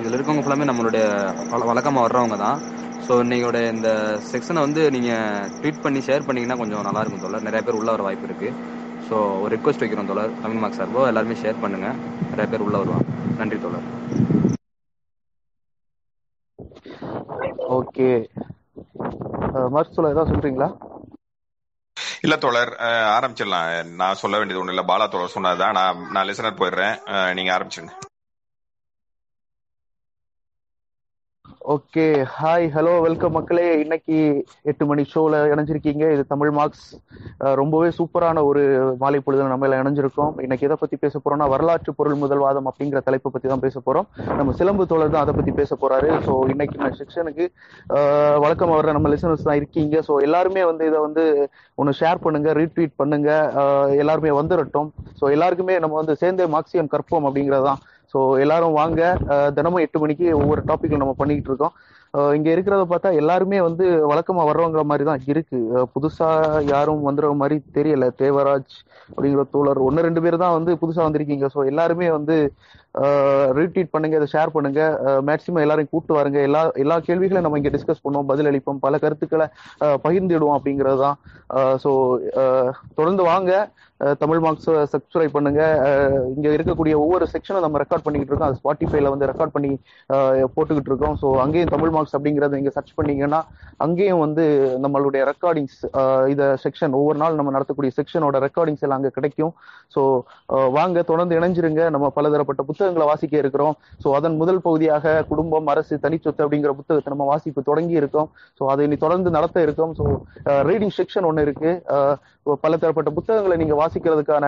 இதில் இருக்கவங்க ஃபுல்லாமே நம்மளுடைய வழ வழக்கமாக வர்றவங்க தான். ஸோ இன்னையோட இந்த செக்ஷனை வந்து நீங்கள் ட்வீட் பண்ணி ஷேர் பண்ணீங்கன்னா கொஞ்சம் நல்லா இருக்கும் தோழர். நிறைய பேர் உள்ள வர வாய்ப்பு இருக்கு. ஸோ ஒரு ரிக்வஸ்ட் வைக்கிறோம் தோழர். தமிழ் மார்க் சார்போ எல்லாருமே ஷேர் பண்ணுங்க. நிறைய பேர் உள்ள வருவாங்க. நன்றி தோழர். ஓகே சொல்ல ஏதாவது சொல்றீங்களா? இல்ல தோழர். ஆரம்பிச்சிடலாம். நான் சொல்ல வேண்டியது ஒண்ணு இல்ல. பாலா தோழர் சொன்னதுதான். நான் நான் லிசனர் போயிடுறேன். நீங்க ஆரம்பிச்சிருங்க ஓகே ஹாய் ஹலோ வெல்கம் மக்களே. இன்னைக்கு எட்டு மணி ஷோல இணைஞ்சிருக்கீங்க. இது தமிழ் மார்க்ஸ். ரொம்பவே சூப்பரான ஒரு மாலை பொழுதுல நம்ம எல்லாம் இணைஞ்சிருக்கோம். இன்னைக்கு எதை பத்தி பேச போறோம்னா வரலாற்று பொருள் முதல்வாதம் அப்படிங்கிற தலைப்பை பத்தி தான் பேச போறோம். நம்ம சிலம்பு தோழர் தான் அதை பத்தி பேச போறாரு. ஸோ இன்னைக்கு நான் செக்ஷனுக்கு வழக்கம் வர்ற நம்ம லிசனர்ஸ் தான் இருக்கீங்க. ஸோ எல்லாருமே வந்து இதை வந்து ஒன்று ஷேர் பண்ணுங்க ரீட்வீட் பண்ணுங்க. எல்லாருமே வந்துடட்டும் ஸோ எல்லாருக்குமே நம்ம வந்து சேர்ந்தே மார்க்சியம் கற்போம் அப்படிங்கிறது தான் ஸோ எல்லாரும் வாங்க. தினமும் எட்டு மணிக்கு ஒவ்வொரு டாப்பிக்கில் நம்ம பண்ணிக்கிட்டு இருக்கோம். இங்க இருக்கிறத பார்த்தா எல்லாருமே வந்து வழக்கமா வர்றவங்கிற மாதிரி தான் இருக்கு. புதுசா யாரும் வந்துற மாதிரி தெரியல. தேவராஜ் அப்படிங்கிற தோழர் ஒன்னு ரெண்டு பேர் தான் வந்து புதுசா வந்திருக்கீங்க. ஸோ எல்லாருமே வந்து ரீட்வீட் பண்ணுங்க இதை ஷேர் பண்ணுங்க. மேக்சிமம் எல்லாரையும் கூப்பிட்டு வாருங்க. எல்லா எல்லா கேள்விகளையும் நம்ம இங்க டிஸ்கஸ் பண்ணுவோம் பதில் அளிப்போம் பல கருத்துக்களை பகிர்ந்துடுவோம் அப்படிங்கிறது தான் ஸோ தொடர்ந்து வாங்க. தமிழ் மார்க்ஸ் சப்ஸ்கிரைப் பண்ணுங்க. இங்க இருக்கக்கூடிய ஒவ்வொரு செக்ஷனும் நம்ம ரெக்கார்ட் பண்ணிக்கிட்டு இருக்கோம். அது ஸ்பாட்டிஃபைல வந்து ரெக்கார்ட் பண்ணி போட்டுக்கிட்டு இருக்கோம். ஸோ அங்கேயும் தமிழ் மார்க்ஸ் அப்படிங்கறத நீங்க சர்ச் பண்ணீங்கன்னா அங்கேயும் வந்து நம்மளுடைய ரெக்கார்டிங்ஸ் இத செக்ஷன் ஒவ்வொரு நாள் நம்ம நடத்தக்கூடிய செக்ஷனோட ரெக்கார்டிங்ஸ் எல்லாம் அங்க கிடைக்கும். ஸோ வாங்க தொடர்ந்து இணைஞ்சிருங்க. நம்ம பலதரப்பட்ட புத்தகங்களை வாசிக்க இருக்கிறோம். ஸோ அதன் முதல் பகுதியாக குடும்பம் அரசு தனிச்சொத்து அப்படிங்கிற புத்தகத்தை நம்ம வாசிப்பு தொடங்கி இருக்கோம். ஸோ அதை இனி தொடர்ந்து நடத்த இருக்கோம். ஸோ ரீடிங் செக்ஷன் ஒன்று இருக்கு. Uh, பல தரப்பட்ட புத்தகங்களை நீங்க வாசிக்கிறதுக்கான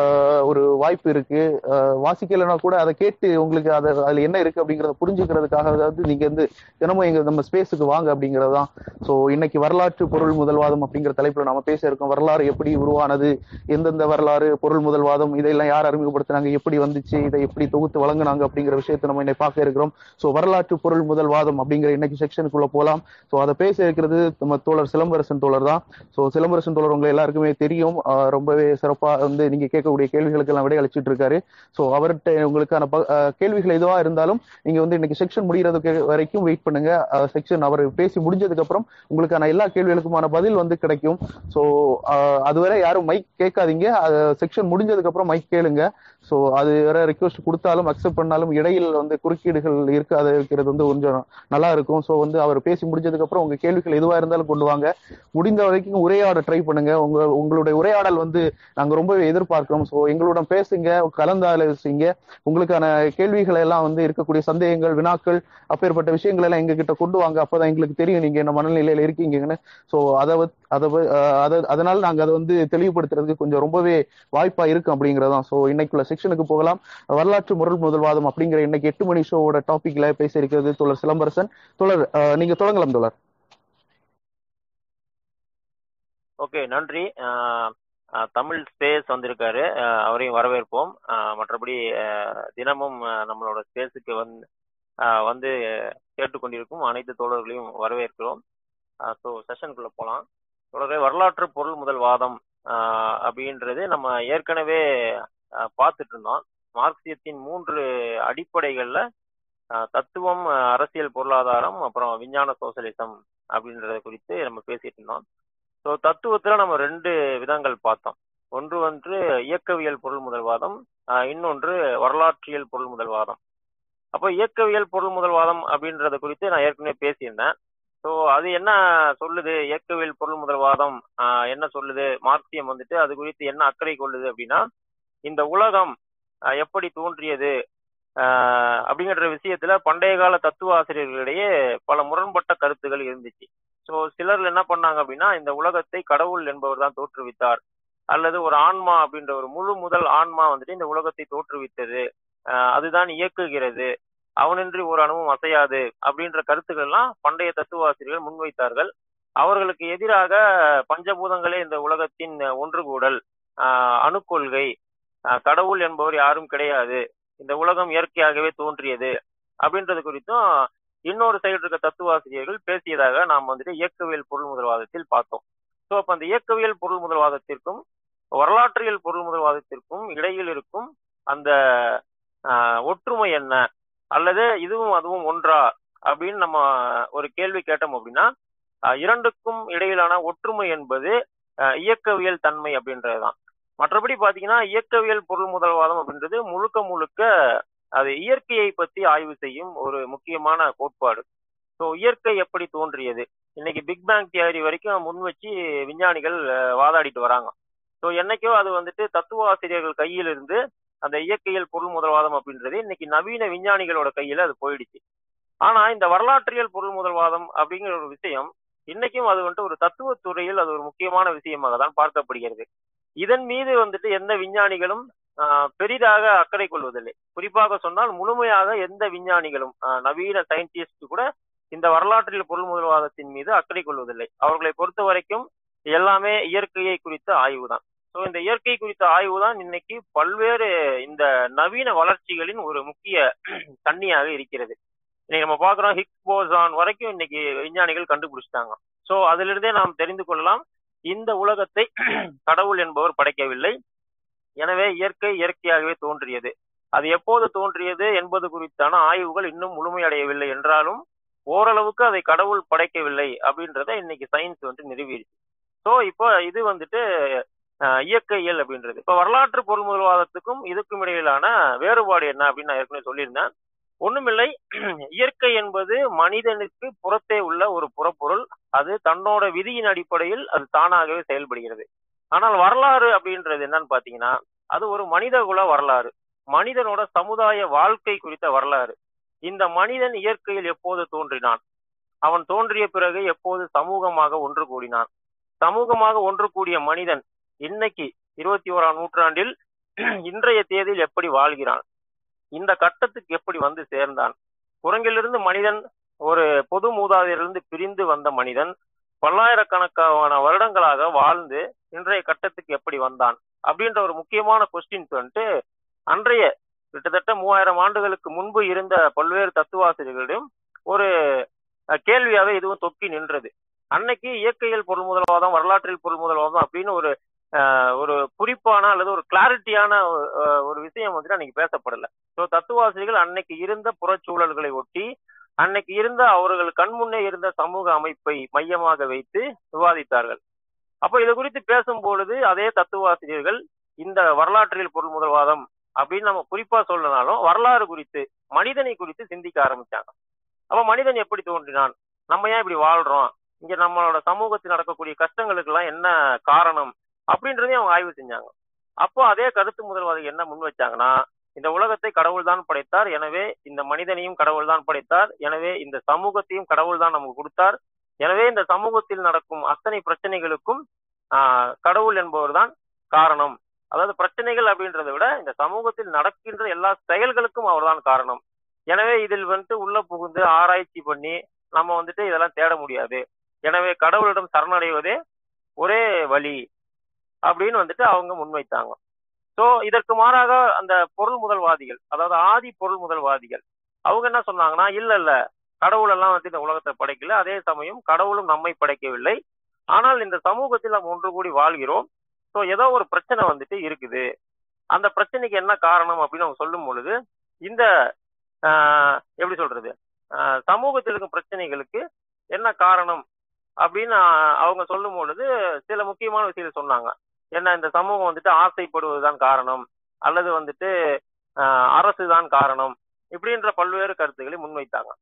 uh, ஒரு வாய்ப்பு இருக்கு. Uh, வாசிக்கலைன்னா கூட அதை கேட்டு உங்களுக்கு அதை அதுல என்ன இருக்கு அப்படிங்கறத புரிஞ்சுக்கிறதுக்காக அதாவது நீங்க வந்து தினமும் எங்க நம்ம ஸ்பேஸுக்கு வாங்க அப்படிங்கிறது தான். ஸோ இன்னைக்கு வரலாற்று பொருள் முதல்வாதம் அப்படிங்கிற தலைப்புல நாம பேச இருக்கோம். வரலாறு எப்படி உருவானது? எந்தெந்த வரலாறு பொருள் முதல்வாதம் இதெல்லாம் யார் அறிமுகப்படுத்தினாங்க? எப்படி வந்துச்சு? இதை எப்படி தொகுத்து வழங்குனாங்க அப்படிங்கிற விஷயத்தை நம்ம இன்னைக்கு பார்க்க இருக்கிறோம். ஸோ வரலாற்று பொருள் முதல்வாதம் அப்படிங்கிற இன்னைக்கு செக்ஷனுக்குள்ள போலாம். ஸோ அதை பேச இருக்கிறது நம்ம தோழர் சிலம்பரசன் தோழர் தான். ஸோ சிலம்பரசன் தோழர் உங்களை எல்லாருக்குமே தெரியும். ரொம்பவே சிறப்பா வந்து நீங்க கேட்கக்கூடிய கேள்விகளுக்கு எல்லாம் விடை அளிச்சிட்டு இருக்காரு. ஸோ அவர்கிட்ட உங்களுக்கான ப- கேள்விகள் எதுவா இருந்தாலும் நீங்க வந்து இன்னைக்கு செக்ஷன் முடிகிறதுக்கு வரைக்கும் வெயிட் பண்ணுங்க. செக்ஷன் அவர் பேசி முடிஞ்சதுக்கு அப்புறம் உங்களுக்கான எல்லா கேள்விகளுக்குமான பதில் வந்து கிடைக்கும். ஸோ அதுவரை யாரும் மைக் கேட்காதீங்க. செக்ஷன் முடிஞ்சதுக்கு அப்புறம் மைக் கேளுங்க. ஸோ அது வேற ரிக்வஸ்ட் கொடுத்தாலும் அக்செப்ட் பண்ணாலும் இடையில் வந்து குறுக்கீடுகள் இருக்காது இருக்கிறது வந்து கொஞ்சம் நல்லா இருக்கும். ஸோ வந்து அவர் பேசி முடிஞ்சதுக்கு அப்புறம் உங்க கேள்விகள் எதுவா இருந்தாலும் கொண்டு வாங்க. முடிந்த வரைக்கும் உரையாட ட்ரை பண்ணுங்க. உங்க உங்களுடைய உரையாடல் வந்து நாங்க ரொம்பவே எதிர்பார்க்கிறோம். ஸோ எங்களுடன் பேசுங்க கலந்தாலோசிங்க. உங்களுக்கான கேள்விகள் எல்லாம் வந்து இருக்கக்கூடிய சந்தேகங்கள் வினாக்கள் அப்பேற்பட்ட விஷயங்கள் எல்லாம் எங்க கிட்ட கொண்டு வாங்க. அப்பதான் எங்களுக்கு தெரியும் நீங்க என்ன மனநிலையில இருக்கீங்கன்னு. ஸோ அதை அதை அதனால நாங்க அதை வந்து தெளிவுபடுத்துறதுக்கு கொஞ்சம் ரொம்பவே வாய்ப்பா இருக்கும் அப்படிங்கறதான் ஸோ இன்னைக்குள்ள செக்ஷனுக்கு போகலாம். வரலாற்று முரல் முதல்வாதம் அப்படிங்கிற இன்னைக்கு எட்டு மணி ஷோவோட டாபிக்ல பேச இருக்கிறது தோழர் சிலம்பரசன். தோழர் நீங்க தொடங்கலாம் தோழர். ஓகே நன்றி. ஆஹ் தமிழ் ஸ்பேஸ் வந்திருக்காரு. அவரையும் வரவேற்போம். மற்றபடி தினமும் நம்மளோட ஸ்பேஸுக்கு வந்து ஆஹ் வந்து கேட்டுக்கொண்டிருக்கும் அனைத்து தோழர்களையும் வரவேற்கிறோம். ஸோ செஷனுக்குள்ள போகலாம் தொடர்பே வரலாற்று பொருள் முதல் வாதம் அப்படின்றது நம்ம ஏற்கனவே பார்த்துட்டு இருந்தோம் மார்க்சியத்தின் மூன்று அடிப்படைகள்ல தத்துவம் அரசியல் பொருளாதாரம் அப்புறம் விஞ்ஞான சோசலிசம் அப்படின்றத குறித்து நம்ம பேசிட்டு இருந்தோம் ஸோ தத்துவத்துல நம்ம ரெண்டு விதங்கள் பார்த்தோம். ஒன்று வந்து இயக்கவியல் பொருள் முதல்வாதம் இன்னொன்று வரலாற்றியல் பொருள் முதல்வாதம். அப்போ இயக்கவியல் பொருள் முதல்வாதம் அப்படின்றத குறித்து நான் ஏற்கனவே பேசியிருந்தேன். ஸோ அது என்ன சொல்லுது? இயக்கவியல் பொருள் முதல்வாதம் என்ன சொல்லுது? மார்க்சியம் வந்துட்டு அது குறித்து என்ன அக்கறை கொள்ளுது அப்படின்னா இந்த உலகம் எப்படி தோன்றியது அப்படிங்கிற விஷயத்துல பண்டைய கால தத்துவ ஆசிரியர்களிடையே பல முரண்பட்ட கருத்துகள் இருந்துச்சு. ஸோ சிலர் என்ன பண்ணாங்க அப்படின்னா இந்த உலகத்தை கடவுள் என்பவர் தான் தோற்றுவித்தார். அல்லது ஒரு ஆன்மா அப்படின்ற ஒரு முழு முதல் ஆன்மா வந்துட்டு இந்த உலகத்தை தோற்றுவித்தது. அதுதான் இயக்குகிறது. அவனின்றி ஒரு அணுவும் அசையாது அப்படின்ற கருத்துக்கள் எல்லாம் பண்டைய தத்துவாசிரியர்கள் முன்வைத்தார்கள். அவர்களுக்கு எதிராக பஞ்சபூதங்களே இந்த உலகத்தின் ஒன்றுகூடல் கூடல் அணுக்கொள்கை கடவுள் என்பவர் யாரும் கிடையாது. இந்த உலகம் இயற்கையாகவே தோன்றியது. அப்படின்றது குறித்தும் இன்னொரு சைடு இருக்க தத்துவாசிரியர்கள் பேசியதாக நாம் வந்துட்டு இயக்கவியல் பொருள் முதல்வாதத்தில் பார்த்தோம். ஸோ அப்ப அந்த இயக்கவியல் பொருள் முதல்வாதத்திற்கும் வரலாற்றியல் பொருள் முதல்வாதத்திற்கும் இடையில் இருக்கும் அந்த ஒற்றுமை என்ன? அல்லது இதுவும் அதுவும் ஒன்றா? அப்படின்னு நம்ம ஒரு கேள்வி கேட்டோம் அப்படின்னா இரண்டுக்கும் இடையிலான ஒற்றுமை என்பது இயக்கவியல் தன்மை அப்படின்றதுதான். மற்றபடி பாத்தீங்கன்னா இயக்கவியல் பொருள் முதல்வாதம் அப்படின்றது முழுக்க முழுக்க அது இயற்கையை பத்தி ஆய்வு செய்யும் ஒரு முக்கியமான கோட்பாடு. ஸோ இயற்கை எப்படி தோன்றியது? இன்னைக்கு பிக் பேங் தியரி வரைக்கும் முன் வச்சு விஞ்ஞானிகள் வாதாடிட்டு வராங்க. ஸோ என்னைக்கோ அது வந்துட்டு தத்துவ ஆசிரியர்கள் கையில் இருந்து அந்த இயற்கையில் பொருள் முதல்வாதம் அப்படின்றது இன்னைக்கு நவீன விஞ்ஞானிகளோட கையில அது போயிடுச்சு. ஆனா இந்த வரலாற்றியல் பொருள் முதல்வாதம் அப்படிங்கிற ஒரு விஷயம் இன்னைக்கும் அது வந்துட்டு ஒரு தத்துவ துறையில் அது ஒரு முக்கியமான விஷயமாக தான் பார்க்கப்படுகிறது. இதன் மீது வந்துட்டு எந்த விஞ்ஞானிகளும் ஆஹ், பெரிதாக அக்கறை கொள்வதில்லை. குறிப்பாக சொன்னால் முழுமையாக எந்த விஞ்ஞானிகளும் நவீன சயின்டிஸ்ட் கூட இந்த வரலாற்றில் பொருள் முதல்வாதத்தின் மீது அக்கறை கொள்வதில்லை. அவர்களை பொறுத்த வரைக்கும் எல்லாமே இயற்கையை குறித்த ஆய்வு தான் ஸோ இந்த இயற்கை குறித்த ஆய்வு தான் இன்னைக்கு பல்வேறு இந்த நவீன வளர்ச்சிகளின் ஒரு முக்கிய தண்ணியாக இருக்கிறது. இன்னைக்கு நம்ம பார்க்குறோம் ஹிக்ஸ் போசான் வரைக்கும் இன்னைக்கு விஞ்ஞானிகள் கண்டுபிடிச்சிட்டாங்க. ஸோ அதிலிருந்தே நாம் தெரிந்து கொள்ளலாம் இந்த உலகத்தை கடவுள் என்பவர் படைக்கவில்லை. எனவே இயற்கை இயற்கையாகவே தோன்றியது. அது எப்போது தோன்றியது என்பது குறித்தான ஆய்வுகள் இன்னும் முழுமையடையவில்லை என்றாலும் ஓரளவுக்கு அதை கடவுள் படைக்கவில்லை அப்படின்றத இன்னைக்கு சயின்ஸ் வந்து நிறுவிடுச்சு ஸோ இப்போ இது வந்துட்டு இயற்கையியல் அப்படின்றது. இப்போ வரலாற்று பொருள் முதல்வாதத்துக்கும் இதுக்கும் இடையிலான வேறுபாடு என்ன அப்படின்னு நான் ஏற்கனவே சொல்லியிருந்தேன். ஒண்ணுமில்லை இயற்கை என்பது மனிதனுக்கு புறத்தே உள்ள ஒரு புறப்பொருள். அது தன்னோட விதியின் அடிப்படையில் அது தானாகவே செயல்படுகிறது. ஆனால் வரலாறு அப்படின்றது என்னன்னு பாத்தீங்கன்னா அது ஒரு மனித குல வரலாறு. மனிதனோட சமுதாய வாழ்க்கை குறித்த வரலாறு. இந்த மனிதன் இயற்கையில் எப்போது தோன்றினான்? அவன் தோன்றிய பிறகு எப்போது சமூகமாக ஒன்று கூடினான்? சமூகமாக ஒன்று கூடிய மனிதன் இன்னைக்கு இருபத்தி ஓராம் நூற்றாண்டில் இன்றைய தேதியில் எப்படி வாழ்கிறான்? இந்த கட்டத்துக்கு எப்படி வந்து சேர்ந்தான்? குரங்கிலிருந்து மனிதன் ஒரு பொது மூதாதையிலிருந்து பிரிந்து வந்த மனிதன் பல்லாயிரக்கணக்கான வருடங்களாக வாழ்ந்து இன்றைய கட்டத்துக்கு எப்படி வந்தான்? அப்படின்ற ஒரு முக்கியமான கொஸ்டின்ஸ் வந்துட்டு அன்றைய கிட்டத்தட்ட மூவாயிரம் ஆண்டுகளுக்கு முன்பு இருந்த பல்வேறு தத்துவாசிரியர்களிடம் ஒரு அஹ், கேள்வியாவே இதுவும் தொக்கி நின்றது. அன்னைக்கு இயற்கையில் பொருள் முதல்வாதம் வரலாற்றில் பொருள் முதல்வாதம் அப்படின்னு ஒரு அஹ், ஒரு குறிப்பான அல்லது ஒரு கிளாரிட்டியான ஒரு விஷயம் வந்துட்டு அன்னைக்கு பேசப்படல. ஸோ தத்துவாசிரியர்கள் அன்னைக்கு இருந்த புறச்சூழல்களை ஒட்டி அன்னைக்கு இருந்த அவர்கள் கண்முன்னே இருந்த சமூக அமைப்பை மையமாக வைத்து விவாதித்தார்கள். அப்ப இது குறித்து பேசும் பொழுது அதே தத்துவாசிரியர்கள் இந்த வரலாற்றியல் பொருள் முதல்வாதம் அப்படின்னு நம்ம குறிப்பா சொல்லனாலும் வரலாறு குறித்து மனிதனை குறித்து சிந்திக்க ஆரம்பிச்சாங்க. அப்ப மனிதன் எப்படி தோன்றினான்? நம்ம ஏன் இப்படி வாழ்றோம்? இங்க நம்மளோட சமூகத்தில் நடக்கக்கூடிய கஷ்டங்களுக்கு எல்லாம் என்ன காரணம்? அப்படின்றதையும் அவங்க ஆய்வு செஞ்சாங்க. அப்போ அதே கருத்து முதல்வாதிகள் என்ன முன் வச்சாங்கன்னா இந்த உலகத்தை கடவுள் தான் படைத்தார். எனவே இந்த மனிதனையும் கடவுள் தான் படைத்தார். எனவே இந்த சமூகத்தையும் கடவுள் தான் நமக்கு கொடுத்தார். எனவே இந்த சமூகத்தில் நடக்கும் அத்தனை பிரச்சனைகளுக்கும் கடவுள் என்பவர் தான் காரணம். அதாவது பிரச்சனைகள் அப்படின்றத விட இந்த சமூகத்தில் நடக்கின்ற எல்லா செயல்களுக்கும் அவர்தான் காரணம். எனவே இதில் வந்துட்டு உள்ள புகுந்து ஆராய்ச்சி பண்ணி நம்ம வந்துட்டு இதெல்லாம் தேட முடியாது. எனவே கடவுளிடம் சரணடைவதே ஒரே வழி அப்படின்னு வந்துட்டு அவங்க முன்வைத்தாங்க. சோ இதற்கு மாறாக அந்த பொருள் முதல்வாதிகள் அதாவது ஆதி பொருள் முதல்வாதிகள் அவங்க என்ன சொன்னாங்கன்னா இல்ல இல்ல கடவுள் எல்லாம் வந்து இந்த உலகத்தை படைக்கல. அதே சமயம் கடவுளும் நம்மை படைக்கவில்லை. ஆனால் இந்த சமூகத்தில் நாம் ஒன்று கூடி வாழ்கிறோம். ஸோ ஏதோ ஒரு பிரச்சனை வந்துட்டு இருக்குது. அந்த பிரச்சனைக்கு என்ன காரணம்? அப்படின்னு அவங்க சொல்லும் பொழுது இந்த ஆஹ், எப்படி சொல்றது? ஆஹ், சமூகத்தில் இருக்கும் பிரச்சனைகளுக்கு என்ன காரணம்? அப்படின்னு அவங்க சொல்லும் பொழுது சில முக்கியமான விஷயங்கள் சொன்னாங்க. ஏன்னா இந்த சமூகம் வந்துட்டு ஆசைப்படுவதுதான் காரணம். அல்லது வந்துட்டு அரசு தான் காரணம். இப்படின்ற பல்வேறு கருத்துக்களை முன்வைத்தாங்க.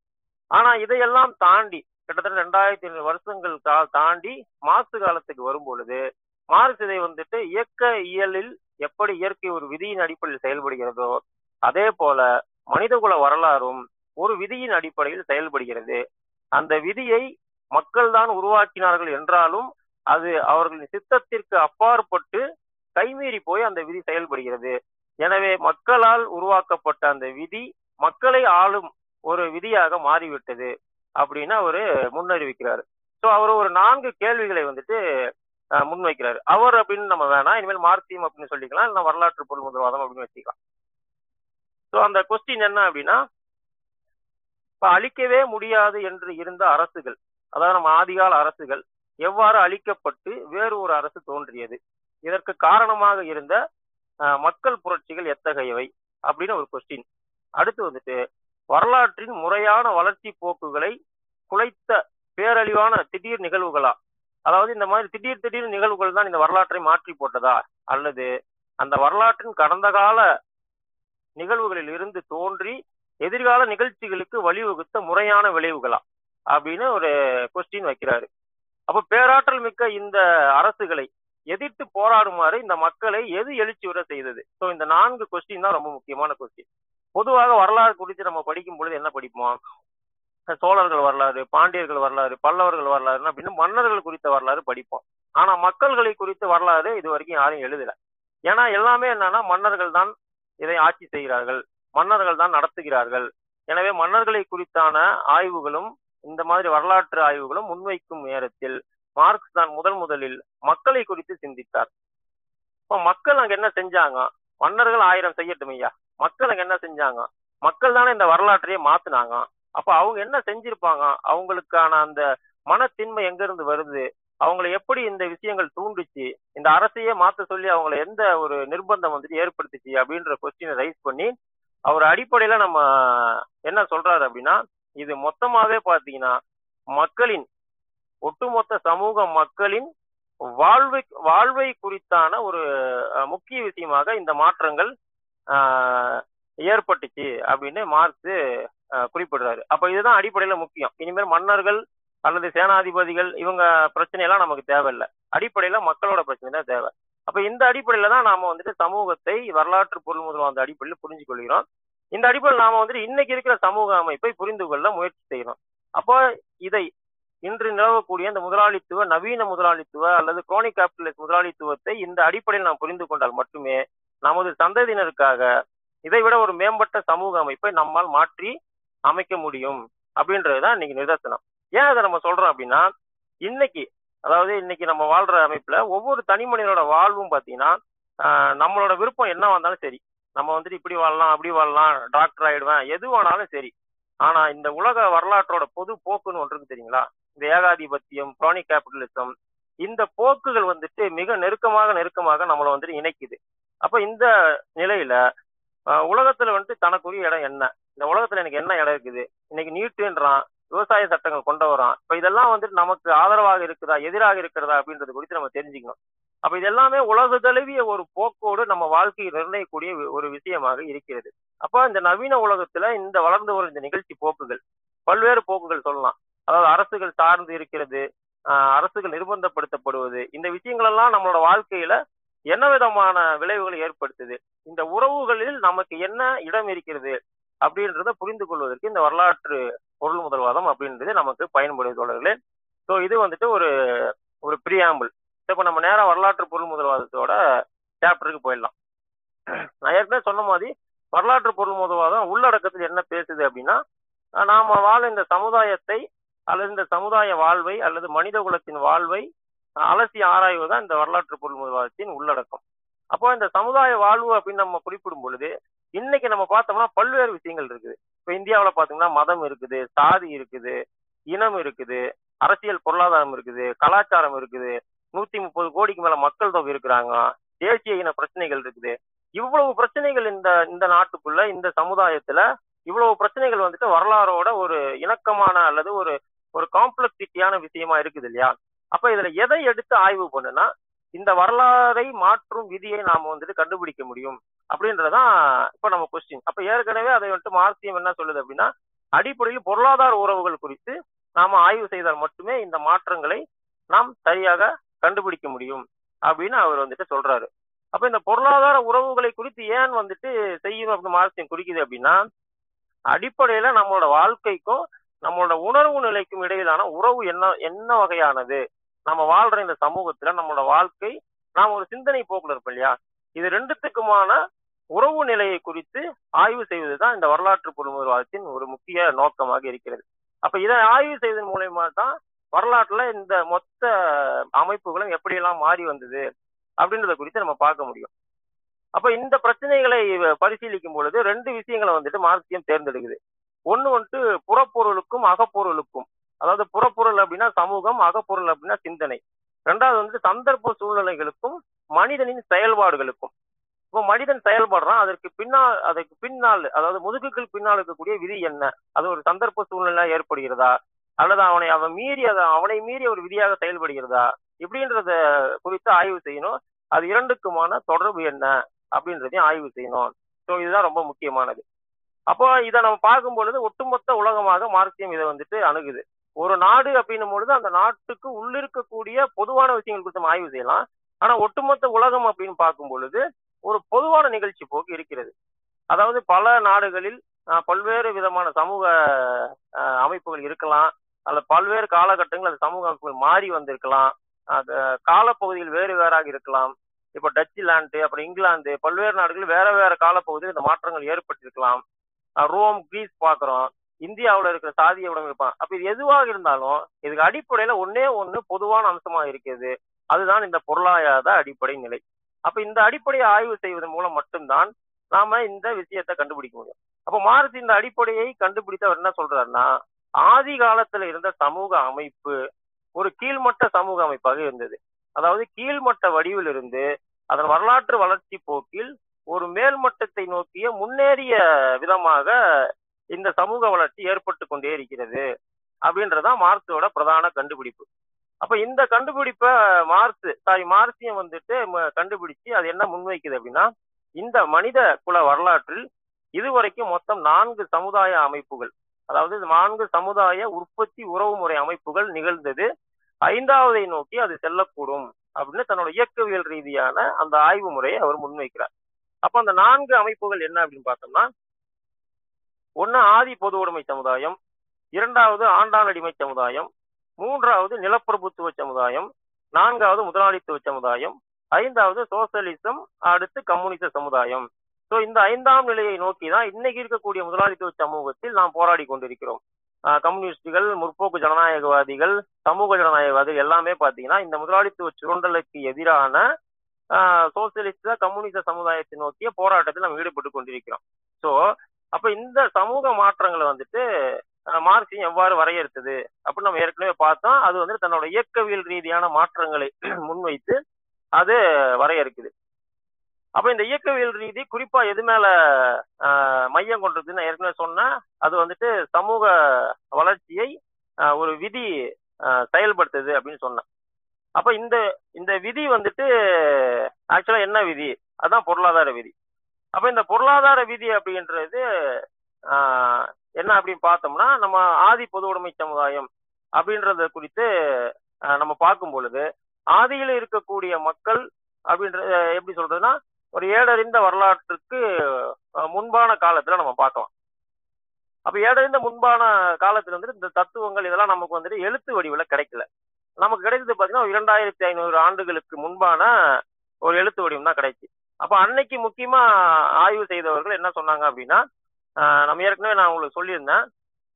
ஆனா இதையெல்லாம் தாண்டி கிட்டத்தட்ட ரெண்டாயிரத்தி ஐநூறு வருஷங்கள் தாண்டி மாசு காலத்துக்கு வரும் பொழுது மார்க்ஸ் இதை வந்துட்டு இயக்க இயலில் எப்படி இயற்கை ஒரு விதியின் அடிப்படையில் செயல்படுகிறதோ அதே போல மனிதகுல வரலாறும் ஒரு விதியின் அடிப்படையில் செயல்படுகிறது. அந்த விதியை மக்கள் தான் உருவாக்கினார்கள் என்றாலும் அது அவர்களின் சித்தத்திற்கு அப்பாற்பட்டு கைமீறி போய் அந்த விதி செயல்படுகிறது. எனவே மக்களால் உருவாக்கப்பட்ட அந்த விதி மக்களை ஆளும் ஒரு விதியாக மாறிவிட்டது அப்படின்னு அவரு முன்னறிவிக்கிறாரு. ஸோ அவர் ஒரு நான்கு கேள்விகளை வந்துட்டு முன்வைக்கிறாரு. அவர் அப்படின்னு நம்ம வேணாம் இனிமேல் மார்க்சியம் அப்படின்னு சொல்லிக்கலாம் இல்லை வரலாற்று பொருள் முதல்வாதம் அப்படின்னு வச்சுக்கலாம். ஸோ அந்த கொஸ்டின் என்ன அப்படின்னா இப்ப அழிக்கவே முடியாது என்று இருந்த அரசுகள் அதாவது நம்ம ஆதிகால அரசுகள் எவ்வாறு அழிக்கப்பட்டு வேறு ஒரு அரசு தோன்றியது. இதற்கு காரணமாக இருந்த மக்கள் புரட்சிகள் எத்தகையவை? அப்படின்னு ஒரு கொஸ்டின் அடுத்து வந்துட்டு வரலாற்றின் முறையான வளர்ச்சி போக்குகளை குலைத்த பேரழிவான திடீர் நிகழ்வுகளா? அதாவது இந்த மாதிரி திடீர் திடீர் நிகழ்வுகள் தான் இந்த வரலாற்றை மாற்றி போட்டதா? அல்லது அந்த வரலாற்றின் கடந்த கால நிகழ்வுகளில் இருந்து தோன்றி எதிர்கால நிகழ்ச்சிகளுக்கு வழிவகுத்த முறையான விளைவுகளா? அப்படின்னு ஒரு கொஸ்டின் வைக்கிறாரு. அப்ப பேராற்றல் மிக்க இந்த அரசுகளை எதிர்த்து போராடுமாறு இந்த மக்களை எது எழுச்சி விட செய்தது? ஸோ இந்த நான்கு கொஸ்டின் தான் ரொம்ப முக்கியமான கொஸ்டின் பொதுவாக வரலாறு குறித்து நம்ம படிக்கும் பொழுது என்ன படிப்போம்? சோழர்கள் வரலாறு பாண்டியர்கள் வரலாறு பல்லவர்கள் வரலாறு அப்படின்னு மன்னர்கள் குறித்த வரலாறு படிப்போம். ஆனா மக்கள்களை குறித்த வரலாறு இது வரைக்கும் யாரும் எழுதல. ஏன்னா எல்லாமே என்னன்னா மன்னர்கள் தான் இதை ஆட்சி செய்கிறார்கள் மன்னர்கள் தான் நடத்துகிறார்கள். எனவே மன்னர்களை குறித்தான ஆய்வுகளும் இந்த மாதிரி வரலாற்று ஆய்வுகளும் முன்வைக்கும் நேரத்தில் மார்க்ஸ் தான் முதல் முதலில் மக்களை குறித்து சிந்தித்தார். இப்போ மக்கள் அங்க என்ன செஞ்சாங்க? மன்னர்கள் ஆயிரம் செய்யட்டும் ஐயா. மக்கள் அங்க என்ன செஞ்சாங்க? மக்கள் தானே இந்த வரலாற்றையே மாத்துனாங்க. அப்ப அவங்க என்ன செஞ்சிருப்பாங்க? அவங்களுக்கான அந்த மனத்தின்மை எங்க இருந்து வருது? அவங்களை எப்படி இந்த விஷயங்கள் தூண்டுச்சு? இந்த அரசையே மாத்த சொல்லி அவங்கள எந்த ஒரு நிர்பந்தம் வந்துட்டு ஏற்படுத்துச்சு? அப்படின்ற கொஸ்டினை ரைஸ் பண்ணி அவர் அடிப்படையில நம்ம என்ன சொல்றாரு அப்படின்னா இது மொத்தமாவே பாத்தீங்கன்னா மக்களின் ஒட்டுமொத்த சமூக மக்களின் வாழ்வை வாழ்வை குறித்தான ஒரு முக்கிய விஷயமாக இந்த மாற்றங்கள் ஏற்பட்டுச்சு அப்படின்னு மார்க்ஸ் குறிப்பிடுறாரு. அப்ப இதுதான் அடிப்படையில முக்கியம். இனிமேல் மன்னர்கள் அல்லது சேனாதிபதிகள் இவங்க பிரச்சனை எல்லாம் நமக்கு தேவையில்லை. அடிப்படையில மக்களோட பிரச்சனை தான் தேவை. அப்ப இந்த அடிப்படையில தான் நாம வந்துட்டு சமூகத்தை வரலாற்று பொருள் முதல் அந்த அடிப்படையில் புரிஞ்சு கொள்கிறோம் இந்த அடிப்படையில் நாம வந்துட்டு இன்னைக்கு இருக்கிற சமூக அமைப்பை புரிந்து கொள்ள முயற்சி செய்யணும். அப்போ இதை இன்று நிலவக்கூடிய இந்த முதலாளித்துவ நவீன முதலாளித்துவ அல்லது குரோனிக் கேபிட்டலிஸ்ட் முதலாளித்துவத்தை இந்த அடிப்படையில் நாம் புரிந்து கொண்டால் மட்டுமே நமது சந்ததியினருக்காக இதை விட ஒரு மேம்பட்ட சமூக அமைப்பை நம்மால் மாற்றி அமைக்க முடியும் அப்படின்றதுதான் இன்னைக்கு நிதர்சனம். ஏன் அதை நம்ம சொல்றோம் அப்படின்னா இன்னைக்கு அதாவது இன்னைக்கு நம்ம வாழ்ற அமைப்புல ஒவ்வொரு தனி மனிதனோட வாழ்வும் பாத்தீங்கன்னா நம்மளோட விருப்பம் என்ன வந்தாலும் சரி நம்ம வந்துட்டு இப்படி வாழலாம் அப்படி வாழலாம் டாக்டர் ஆயிடுவேன் எது வேணாலும் சரி. ஆனா இந்த உலக வரலாற்றோட பொது போக்குன்னு ஒன்று இருக்கு தெரியுங்களா? இந்த ஏகாதிபத்தியம் குரானிக் கேபிட்டலிசம் இந்த போக்குகள் வந்துட்டு மிக நெருக்கமாக நெருக்கமாக நம்மளை வந்துட்டு இணைக்குது. அப்ப இந்த நிலையில உலகத்துல வந்துட்டு தனக்குரிய இடம் என்ன? இந்த உலகத்துல எனக்கு என்ன இடம் இருக்குது? இன்னைக்கு நீட்டுன்றான் விவசாய சட்டங்கள் கொண்டு வரான் இப்ப இதெல்லாம் வந்துட்டு நமக்கு ஆதரவாக இருக்குதா எதிராக இருக்கிறதா அப்படின்றது குறித்து நம்ம தெரிஞ்சுக்கணும். அப்ப இது எல்லாமே உலக தழுவிய ஒரு போக்கோடு நம்ம வாழ்க்கையை நிர்ணயிக்கக்கூடிய ஒரு விஷயமாக இருக்கிறது. அப்ப இந்த நவீன உலகத்துல இந்த வளர்ந்து வரும் இந்த நிகழ்ச்சி போக்குகள் பல்வேறு போக்குகள் சொல்லலாம். அதாவது அரசுகள் சார்ந்து இருக்கிறது அரசுகள் நிர்பந்தப்படுத்தப்படுவது இந்த விஷயங்கள் எல்லாம் நம்மளோட வாழ்க்கையில என்ன விதமான விளைவுகளை ஏற்படுத்துது? இந்த உறவுகளில் நமக்கு என்ன இடம் இருக்கிறது? அப்படின்றத புரிந்து கொள்வதற்கு இந்த வரலாற்று பொருள் முதல்வாதம் அப்படின்றது நமக்கு பயன்படுது தொடர்களே ஸோ இது வந்துட்டு ஒரு ஒரு பிரியாம்பிள் இப்போ நம்ம நேரம் வரலாற்று பொருள் முதல்வாதத்தோட சாப்டருக்கு போயிடலாம். நான் ஏற்கனவே சொன்ன மாதிரி வரலாற்று பொருள் முதல்வாதம் உள்ளடக்கத்தில் என்ன பேசுது அப்படின்னா நாம வாழ இந்த சமுதாயத்தை அல்லது இந்த சமுதாய வாழ்வை அல்லது மனித குலத்தின் வாழ்வை அலசி ஆராய்வதுதான் இந்த வரலாற்று பொருள் முதல்வாதத்தின் உள்ளடக்கம். அப்போ இந்த சமுதாய வாழ்வு அப்படின்னு நம்ம குறிப்பிடும் பொழுது இன்னைக்கு நம்ம பார்த்தோம்னா பல்வேறு விஷயங்கள் இருக்குது. இப்போ இந்தியாவில் பார்த்தீங்கன்னா மதம் இருக்குது சாதி இருக்குது இனம் இருக்குது அரசியல் பொருளாதாரம் இருக்குது கலாச்சாரம் இருக்குது நூத்தி முப்பது கோடிக்கு மேல மக்கள் தொகை இருக்கிறாங்க. தேசிய இன பிரச்சனைகள் இருக்குது. இவ்வளவு பிரச்சனைகள் இந்த இந்த நாட்டுக்குள்ள இந்த சமுதாயத்துல இவ்வளவு பிரச்சனைகள் வந்துட்டு வரலாறோட ஒரு இணக்கமான அல்லது ஒரு ஒரு காம்ப்ளெக்சிட்டியான விஷயமா இருக்குது இல்லையா? அப்ப இதுல எதை எடுத்து ஆய்வு பண்ணுனா இந்த வரலாறை மாற்றும் விதியை நாம வந்துட்டு கண்டுபிடிக்க முடியும் அப்படின்றதான் இப்ப நம்ம கொஸ்டின் அப்ப ஏற்கனவே அதை வந்துட்டு மார்க்சியம் என்ன சொல்லுது அப்படின்னா அடிப்படையில் பொருளாதார உறவுகள் குறித்து நாம ஆய்வு செய்தால் மட்டுமே இந்த மாற்றங்களை நாம் சரியாக கண்டுபிடிக்க முடியும் அப்படின்னு அவர் வந்துட்டு சொல்றாரு. அப்ப இந்த பொருளாதார உறவுகளை குறித்து ஏன் வந்துட்டு செய்யணும் அப்படின்னு மார்க்சியம் குறிக்குது அப்படின்னா அடிப்படையில நம்மளோட வாழ்க்கைக்கும் நம்மளோட உணர்வு நிலைக்கும் இடையிலான உறவு என்ன என்ன வகையானது? நம்ம வாழ்ற இந்த சமூகத்துல நம்மளோட வாழ்க்கை நாம் ஒரு சிந்தனை போக்குல இருப்போம் இல்லையா? இது ரெண்டுத்துக்குமான உறவு நிலையை குறித்து ஆய்வு செய்வதுதான் இந்த வரலாற்று பொருள்வாதத்தின் ஒரு முக்கிய நோக்கமாக இருக்கிறது. அப்ப இதை ஆய்வு செய்வதன் மூலயமா தான் வரலாற்றுல இந்த மொத்த அமைப்புகளும் எப்படியெல்லாம் மாறி வந்தது அப்படின்றத குறித்து நம்ம பார்க்க முடியும். அப்ப இந்த பிரச்சனைகளை பரிசீலிக்கும் பொழுது ரெண்டு விஷயங்களை வந்துட்டு மார்க்சியம் தேர்ந்தெடுக்குது. ஒண்ணு வந்துட்டு புறப்பொருளுக்கும் அகப்பொருளுக்கும். அதாவது புறப்பொருள் அப்படின்னா சமூகம் அகப்பொருள் அப்படின்னா சிந்தனை. ரெண்டாவது வந்துட்டு சந்தர்ப்ப சூழ்நிலைகளுக்கும் மனிதனின் செயல்பாடுகளுக்கும். இப்போ மனிதன் செயல்படுறான் அதற்கு பின்னால் அதற்கு பின்னால் அதாவது முதுகுக்கு பின்னால் இருக்கக்கூடிய விதி என்ன? அது ஒரு சந்தர்ப்ப சூழ்நிலை ஏற்படுகிறதா? அல்லது அவனை அவன் மீறி அதை அவனை மீறி ஒரு விதியாக செயல்படுகிறதா? இப்படின்றத குறித்து ஆய்வு செய்யணும். அது இரண்டுக்குமான தொடர்பு என்ன? அப்படின்றதையும் ஆய்வு செய்யணும். ஸோ இதுதான் ரொம்ப முக்கியமானது. அப்போ இதை நம்ம பார்க்கும் பொழுது ஒட்டுமொத்த உலகமாக மார்க்சியம் இதை வந்துட்டு அணுகுது. ஒரு நாடு அப்படின்னும் பொழுது அந்த நாட்டுக்கு உள்ளிருக்கக்கூடிய பொதுவான விஷயங்கள் குறித்து நம்ம ஆய்வு செய்யலாம். ஆனா ஒட்டுமொத்த உலகம் அப்படின்னு பார்க்கும் பொழுது ஒரு பொதுவான நிகழ்ச்சி போக்கு இருக்கிறது. அதாவது பல நாடுகளில் அஹ், பல்வேறு விதமான சமூக அஹ், அமைப்புகள் இருக்கலாம். அல்ல பல்வேறு காலகட்டங்கள் அந்த சமூக அமைப்புகள் மாறி வந்திருக்கலாம். அது காலப்பகுதியில் வேறு வேறாக இருக்கலாம். இப்ப டச்சு லேண்டு அப்புறம் இங்கிலாந்து பல்வேறு நாடுகள் வேற வேற காலப்பகுதியில் இந்த மாற்றங்கள் ஏற்பட்டிருக்கலாம். ரோம் கிரீஸ் பாக்குறோம் இந்தியாவுல இருக்கிற சாதிய உடமைப்பான் அப்ப இது எதுவாக இருந்தாலும் இதுக்கு அடிப்படையில ஒன்னே ஒண்ணு பொதுவான அம்சமா இருக்குது அதுதான் இந்த பொருளாதார அடிப்படை நிலை. அப்ப இந்த அடிப்படையை ஆய்வு செய்வதன் மூலம் மட்டும்தான் நாம இந்த விஷயத்தை கண்டுபிடிக்க முடியும். அப்ப மாருதி இந்த அடிப்படையை கண்டுபிடித்தவர் என்ன சொல்றாருன்னா ஆதி காலத்துல இருந்த சமூக அமைப்பு ஒரு கீழ்மட்ட சமூக அமைப்பாக இருந்தது. அதாவது கீழ்மட்ட வடிவில் இருந்து அதன் வரலாற்று வளர்ச்சி போக்கில் ஒரு மேல்மட்டத்தை நோக்கிய முன்னேறிய விதமாக இந்த சமூக வளர்ச்சி ஏற்பட்டு கொண்டே இருக்கிறது அப்படின்றதான் மார்க்ஸோட பிரதான கண்டுபிடிப்பு. அப்ப இந்த கண்டுபிடிப்ப மார்க்ஸ் சாரி மார்க்சியம் வந்துட்டு கண்டுபிடிச்சு அது என்ன முன்வைக்குது அப்படின்னா இந்த மனித குல வரலாற்றில் இதுவரைக்கும் மொத்தம் நான்கு சமுதாய அமைப்புகள் அதாவது நான்கு சமுதாய உற்பத்தி உறவுமுறை அமைப்புகள் நிகழ்ந்தது. ஐந்தாவதை நோக்கி அது செல்லக்கூடும் அப்படின்னு தன்னோட இயக்கவியல் ரீதியான அந்த ஆய்வு முறையை அவர் முன்வைக்கிறார். அப்ப அந்த நான்கு அமைப்புகள் என்ன அப்படின்னு பார்த்தோம்னா ஒன்னு ஆதி பொது உடைமை சமுதாயம் இரண்டாவது ஆண்டாளடிமை சமுதாயம் மூன்றாவது நிலப்பிரபுத்துவ சமுதாயம் நான்காவது முதலாளித்துவ சமுதாயம் ஐந்தாவது சோசலிசம் அடுத்து கம்யூனிச சமுதாயம். ஸோ இந்த ஐந்தாம் நிலையை நோக்கி தான் இன்னைக்கு இருக்கக்கூடிய முதலாளித்துவ சமூகத்தில் நாம் போராடி கொண்டிருக்கிறோம். கம்யூனிஸ்டுகள் முற்போக்கு ஜனநாயகவாதிகள் சமூக ஜனநாயகவாதிகள் எல்லாமே பார்த்தீங்கன்னா இந்த முதலாளித்துவ சுரண்டலுக்கு எதிரான சோசியலிஸ்ட கம்யூனிச சமுதாயத்தை நோக்கிய போராட்டத்தில் நம்ம ஈடுபட்டு கொண்டிருக்கிறோம். ஸோ அப்ப இந்த சமூக மாற்றங்களை வந்துட்டு மார்க்சியம் எவ்வாறு வரையறுத்தது அப்படின்னு நம்ம ஏற்கனவே பார்த்தோம். அது வந்து தன்னோட இயக்கவியல் ரீதியான மாற்றங்களை முன்வைத்து அது வரையறுக்குது. அப்ப இந்த இயக்கவியல் ரீதி குறிப்பா எது மேல மையம் கொண்டதுன்னு ஏற்கனவே சொன்னா அது வந்துட்டு சமூக வளர்ச்சியை ஒரு விதி செயல்படுத்துது அப்படின்னு சொன்னேன். அப்ப இந்த இந்த விதி வந்துட்டு ஆக்சுவலா என்ன விதி? அதான் பொருளாதார விதி. அப்ப இந்த பொருளாதார விதி அப்படின்றது என்ன அப்படின்னு பார்த்தோம்னா நம்ம ஆதி பொது உடைமை சமுதாயம் அப்படின்றத குறித்து நம்ம பார்க்கும் பொழுது ஆதியில் இருக்கக்கூடிய மக்கள் அப்படின்ற எப்படி சொல்றதுன்னா ஒரு ஏடறிந்த வரலாற்றுக்கு முன்பான காலத்துல நம்ம பார்க்கலாம். அப்ப ஏடறிந்த முன்பான காலத்துல வந்துட்டு இந்த தத்துவங்கள் இதெல்லாம் நமக்கு வந்துட்டு எழுத்து வடிவுல கிடைக்கல. நமக்கு கிடைச்சது பாத்தீங்கன்னா ஒரு இரண்டாயிரத்தி ஐநூறு ஆண்டுகளுக்கு முன்பான ஒரு எழுத்து வடிவம் தான் கிடைச்சு. அப்ப அன்னைக்கு முக்கியமா ஆய்வு செய்தவர்கள் என்ன சொன்னாங்க அப்படின்னா நம்ம ஏற்கனவே நான் உங்களுக்கு சொல்லியிருந்தேன்.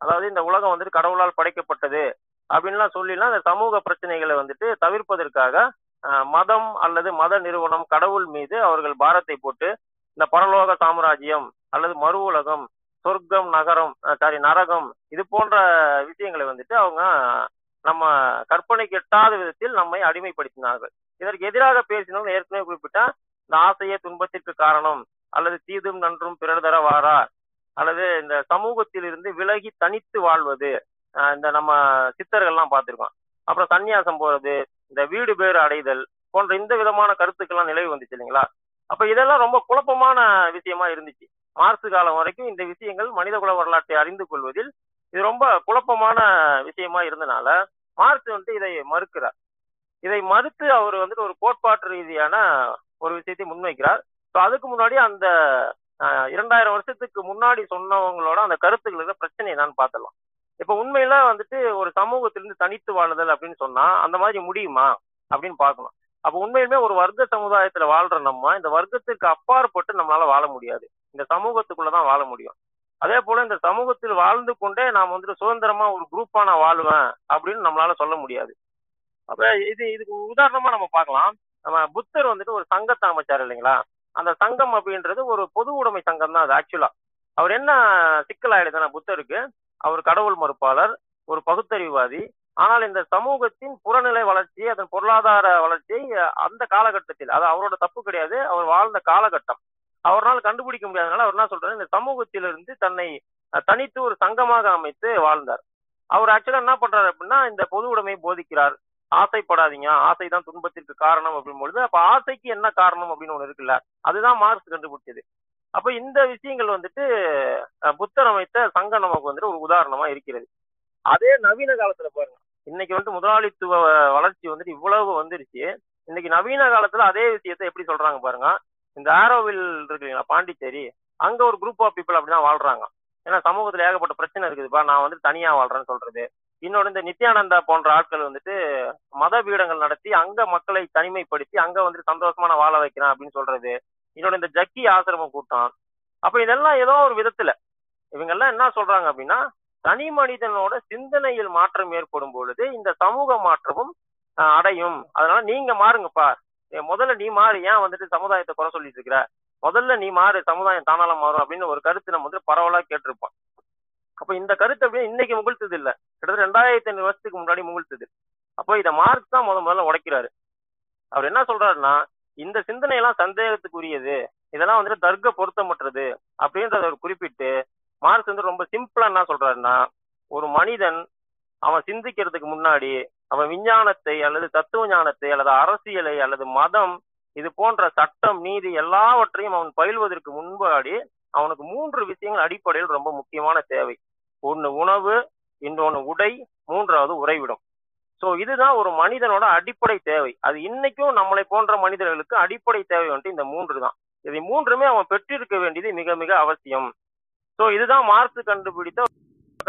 அதாவது இந்த உலகம் வந்துட்டு கடவுளால் படைக்கப்பட்டது அப்படின்லாம் சொல்லிலாம் இந்த சமூக பிரச்சனைகளை வந்துட்டு தவிர்ப்பதற்காக மதம் அல்லது மத நிறுவனம் கடவுள் மீது அவர்கள் பாரத்தை போட்டு இந்த பரலோக சாம்ராஜ்யம் அல்லது மறு உலகம் சொர்க்கம் நகரம் சாரி நரகம் இது போன்ற விஷயங்களை வந்துட்டு அவங்க நம்ம கற்பனைக்கு எட்டாத விதத்தில் நம்மை அடிமைப்படுத்தினார்கள். இதற்கு எதிராக பேசினவங்க ஏற்கனவே குறிப்பிட்டா இந்த ஆசைய துன்பத்திற்கு காரணம் அல்லது தீதும் நன்றும் பிறர் தர வாரா அல்லது இந்த சமூகத்திலிருந்து விலகி தனித்து வாழ்வது இந்த நம்ம சித்தர்கள்லாம் பார்த்திருக்கோம். அப்புறம் சன்னியாசம் போறது இந்த வீடு பேறு அடைதல் போன்ற இந்த விதமான கருத்துக்கள்லாம் நிலவு வந்துச்சு இல்லைங்களா? அப்ப இதெல்லாம் ரொம்ப குழப்பமான விஷயமா இருந்துச்சு. மார்சு காலம் வரைக்கும் இந்த விஷயங்கள் மனிதகுல வரலாற்றை அறிந்து கொள்வதில் இது ரொம்ப குழப்பமான விஷயமா இருந்தனால மார்க்ஸ் வந்துட்டு இதை மறுக்கிறார். இதை மறுத்து அவர் வந்துட்டு ஒரு கோட்பாட்டு ரீதியான ஒரு விஷயத்தை முன்வைக்கிறார். ஸோ அதுக்கு முன்னாடி அந்த ஆஹ், இரண்டாயிரம் வருஷத்துக்கு முன்னாடி சொன்னவங்களோட அந்த கருத்துக்களுக்கு பிரச்சனை என்னன்னு பார்த்தலாம் இப்ப உண்மையில வந்துட்டு ஒரு சமூகத்திலிருந்து தனித்து வாழுதல் அப்படின்னு சொன்னா அந்த மாதிரி முடியுமா? அப்படின்னு பார்க்கணும். அப்ப உண்மையுமே ஒரு வர்க்க சமுதாயத்துல வாழ்ற நம்ம இந்த வர்க்கத்துக்கு அப்பாற்பட்டு நம்மளால வாழ முடியாது. இந்த சமூகத்துக்குள்ளதான் வாழ முடியும். அதே போல இந்த சமூகத்தில் வாழ்ந்து கொண்டே நாம் வந்துட்டு சுதந்திரமா ஒரு குரூப்பா நான் வாழுவேன் அப்படின்னு நம்மளால சொல்ல முடியாது. அப்ப இது இதுக்கு உதாரணமா நம்ம பார்க்கலாம். நம்ம புத்தர் வந்துட்டு ஒரு சங்கத்தை அமைச்சார் இல்லைங்களா? அந்த சங்கம் அப்படின்றது ஒரு பொது உடைமை சங்கம் தான் அது ஆக்சுவலா அவர் என்ன சிக்கல் ஆயிடுதுன்னா புத்தருக்கு அவர் கடவுள் மறுப்பாளர் ஒரு பகுத்தறிவாதி ஆனால் இந்த சமூகத்தின் புறநிலை வளர்ச்சியை அதன் பொருளாதார வளர்ச்சியை அந்த காலகட்டத்தில் அது அவரோட தப்பு கிடையாது அவர் வாழ்ந்த காலகட்டம். அவரால் கண்டுபிடிக்க முடியாதனால அவர் என்ன சொல்றாரு? இந்த சமூகத்திலிருந்து தன்னை தனித்து ஒரு சங்கமாக அமைத்து வாழ்ந்தார். அவர் ஆக்சுவலா என்ன பண்றாரு அப்படின்னா இந்த பொது உடைமை போதிக்கிறார். ஆசைப்படாதீங்க ஆசைதான் துன்பத்திற்கு காரணம் அப்படின் பொழுது அப்ப ஆசைக்கு என்ன காரணம் அப்படின்னு ஒண்ணு இருக்குல்ல அதுதான் மார்க்ஸ் கண்டுபிடிச்சது. அப்ப இந்த விஷயங்கள் வந்துட்டு புத்தர் அமைத்த சங்கம் நமக்கு வந்துட்டு ஒரு உதாரணமா இருக்கிறது. அதே நவீன காலத்துல பாருங்க. இன்னைக்கு வந்து முதலாளித்துவ வளர்ச்சி வந்துட்டு இவ்வளவு வந்துருச்சு. இன்னைக்கு நவீன காலத்துல அதே விஷயத்தை எப்படி சொல்றாங்க பாருங்க. இந்த ஆரோவில் இருக்கு இல்லைங்களா பாண்டிச்சேரி அங்க ஒரு குரூப் ஆஃப் பீப்புள் அப்படிதான் வாழ்றாங்க. ஏன்னா சமூகத்துல ஏகப்பட்ட பிரச்சனை இருக்குதுப்பா நான் வந்து தனியா வாழ்றேன்னு சொல்றது. இன்னொன்று இந்த நித்யானந்தா போன்ற ஆட்கள் வந்துட்டு மத பீடங்கள் நடத்தி அங்க மக்களை தனிமைப்படுத்தி அங்க வந்துட்டு சந்தோஷமான வாழ வைக்கிறேன் அப்படின்னு சொல்றது. இதோட இந்த ஜக்கி ஆசிரம கூட்டம். அப்ப இதெல்லாம் ஏதோ ஒரு விதத்துல. இவங்க எல்லாம் என்ன சொல்றாங்க அப்படின்னா தனி மனிதனோட சிந்தனையில் மாற்றம் ஏற்படும் பொழுது இந்த சமூக மாற்றமும் அடையும். அதனால நீங்க மாறுங்கப்பா முதல்ல நீ மாறு. ஏன் வந்துட்டு சமுதாயத்தை குறை சொல்லிட்டு இருக்கிற? முதல்ல நீ மாறு. சமுதாயம் தானால மாறும் அப்படின்னு ஒரு கருத்து நம்ம வந்து பரவலா கேட்டிருப்போம். அப்ப இந்த கருத்து அப்படின்னு இன்னைக்கு முகழ்த்தது இல்ல. கிட்டத்தட்ட ரெண்டாயிரத்தி ஐநூறு வருஷத்துக்கு முன்னாடி முகழ்த்தது. அப்போ இதை மார்க் தான் முத முதல்ல உடைக்கிறாரு. அவர் என்ன சொல்றாருன்னா இந்த சிந்தனை எல்லாம் சந்தேகத்துக்குரியது. இதெல்லாம் வந்துட்டு தர்க்க பொருத்தமற்றது அப்படின்றத அவர் குறிப்பிட்டு மார்க்ஸ் வந்து ரொம்ப சிம்பிளா என்ன சொல்றாருன்னா ஒரு மனிதன் அவன் சிந்திக்கிறதுக்கு முன்னாடி அவன் விஞ்ஞானத்தை அல்லது தத்துவ ஞானத்தை அல்லது அரசியலை அல்லது மதம் இது போன்ற சட்டம் நீதி எல்லாவற்றையும் அவன் பயில்வதற்கு முன்பாடி அவனுக்கு மூன்று விஷயங்கள் அடிப்படையில் ரொம்ப முக்கியமான தேவை. ஒன்னு உணவு இன்னொன்னு உடை மூன்றாவது உறைவிடம். சோ இதுதான் ஒரு மனிதனோட அடிப்படை தேவை. அது இன்னைக்கும் நம்மளை போன்ற மனிதர்களுக்கு அடிப்படை தேவை வந்துட்டு இந்த மூன்று தான். இதை மூன்றுமே அவன் பெற்றிருக்க வேண்டியது மிக மிக அவசியம். சோ இதுதான் மார்க்ஸ் கண்டுபிடித்த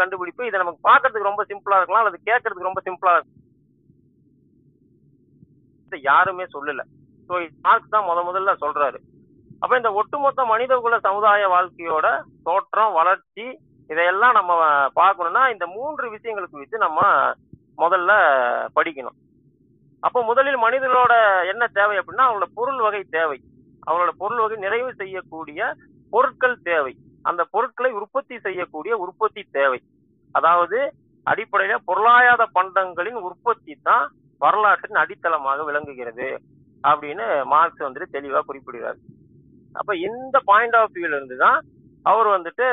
கண்டுபிடிப்பு. இதை நமக்கு பார்க்கறதுக்கு ரொம்ப சிம்பிளா இருக்கலாம் அல்லது கேட்கறதுக்கு ரொம்ப சிம்பிளா இருக்கும் யாருமே சொல்லல. சோ மார்க்ஸ் தான் முத முதல்ல சொல்றாரு. அப்ப இந்த ஒட்டுமொத்த மனிதகுல சமுதாய வாழ்க்கையோட தோற்றம் வளர்ச்சி இதையெல்லாம் நம்ம பார்க்கணும்னா இந்த மூன்று விஷயங்களுக்கு வச்சு நம்ம முதல்ல படிக்கணும். அப்போ முதலில் மனிதர்களோட என்ன தேவை அப்படின்னா அவங்களோட பொருள் வகை தேவை. அவங்களோட பொருள் வகை நிறைவு செய்யக்கூடிய பொருட்கள் தேவை. அந்த பொருட்களை உற்பத்தி செய்யக்கூடிய உற்பத்தி தேவை. அதாவது அடிப்படையில பொருளாதார பண்டங்களின் உற்பத்தி தான் வரலாற்றின் அடித்தளமாக விளங்குகிறது அப்படின்னு மார்க்ஸ் வந்துட்டு தெளிவா குறிப்பிடுகிறார். அப்ப இந்த பாயிண்ட் ஆஃப் வியூல இருந்து தான் அவர் வந்துட்டு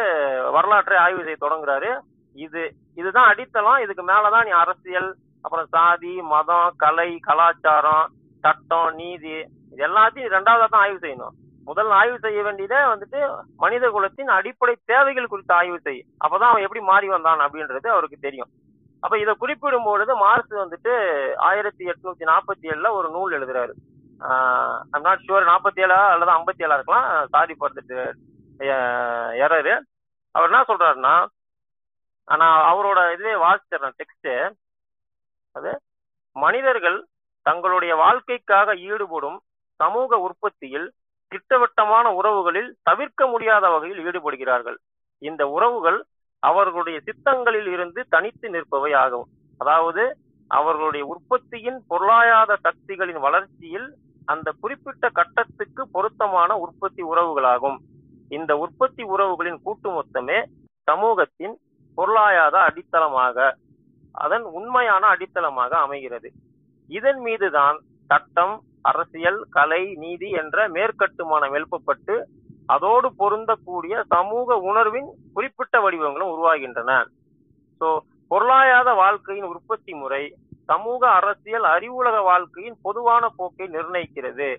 வரலாற்றை ஆய்வு செய்ய தொடங்குறாரு. இது இதுதான் அடித்தளம். இதுக்கு மேலதான் நீ அரசியல் அப்புறம் சாதி மதம் கலை கலாச்சாரம் சட்டம் நீதி இது எல்லாத்தையும் ரெண்டாவதா தான் ஆய்வு செய்யணும். முதல் ஆய்வு செய்ய வேண்டியதே வந்துட்டு மனித குலத்தின் அடிப்படை தேவைகள் குறித்து ஆய்வு செய். அப்பதான் அவன் எப்படி மாறி வந்தான் அப்படின்றது அவருக்கு தெரியும். அப்ப இதை குறிப்பிடும் பொழுது மார்க்ஸ் வந்துட்டு ஆயிரத்தி எட்நூத்தி நாற்பத்தி ஏழுல ஒரு நூல் எழுதுறாரு. ஐம் நாட் ஷுவர் நாற்பத்தி ஏழா அல்லது ஐம்பத்தி ஏழா இருக்கலாம். சாரி படுத்துட்டு எரரு அவர் என்ன சொல்றாருன்னா நான் அவரோட இதுவே வாசிச்சிடறேன் டெக்ஸ்ட் அது மனிதர்கள் தங்களுடைய வாழ்க்கைக்காக ஈடுபடும் சமூக உற்பத்தியில் திட்டவட்டமான உறவுகளில் தவிர்க்க முடியாத வகையில் ஈடுபடுகிறார்கள். இந்த உறவுகள் அவர்களுடைய சித்தங்களில் இருந்து தனித்து நிற்பவை ஆகும். அதாவது அவர்களுடைய உற்பத்தியின் பொருளாதார சக்திகளின் வளர்ச்சியில் அந்த குறிப்பிட்ட கட்டத்துக்கு பொருத்தமான உற்பத்தி உறவுகளாகும். இந்த உற்பத்தி உறவுகளின் கூட்டு மொத்தமே சமூகத்தின் பொருளாதார அடித்தளமாக அதன் உண்மையான அடித்தளமாக அமைகிறது. இதன் மீதுதான் சட்டம் அரசியல் கலை நீதி என்ற மேற்கட்டுமானம் எழுப்பப்பட்டு அதோடு பொருந்தக்கூடிய சமூக உணர்வின் குறிப்பிட்ட வடிவங்களும் உருவாகின்றன. சோ பொருளாதார வாழ்க்கையின் உற்பத்தி முறை சமூக அரசியல் அறிவுலக வாழ்க்கையின் பொதுவான போக்கை நிர்ணயிக்கிறது.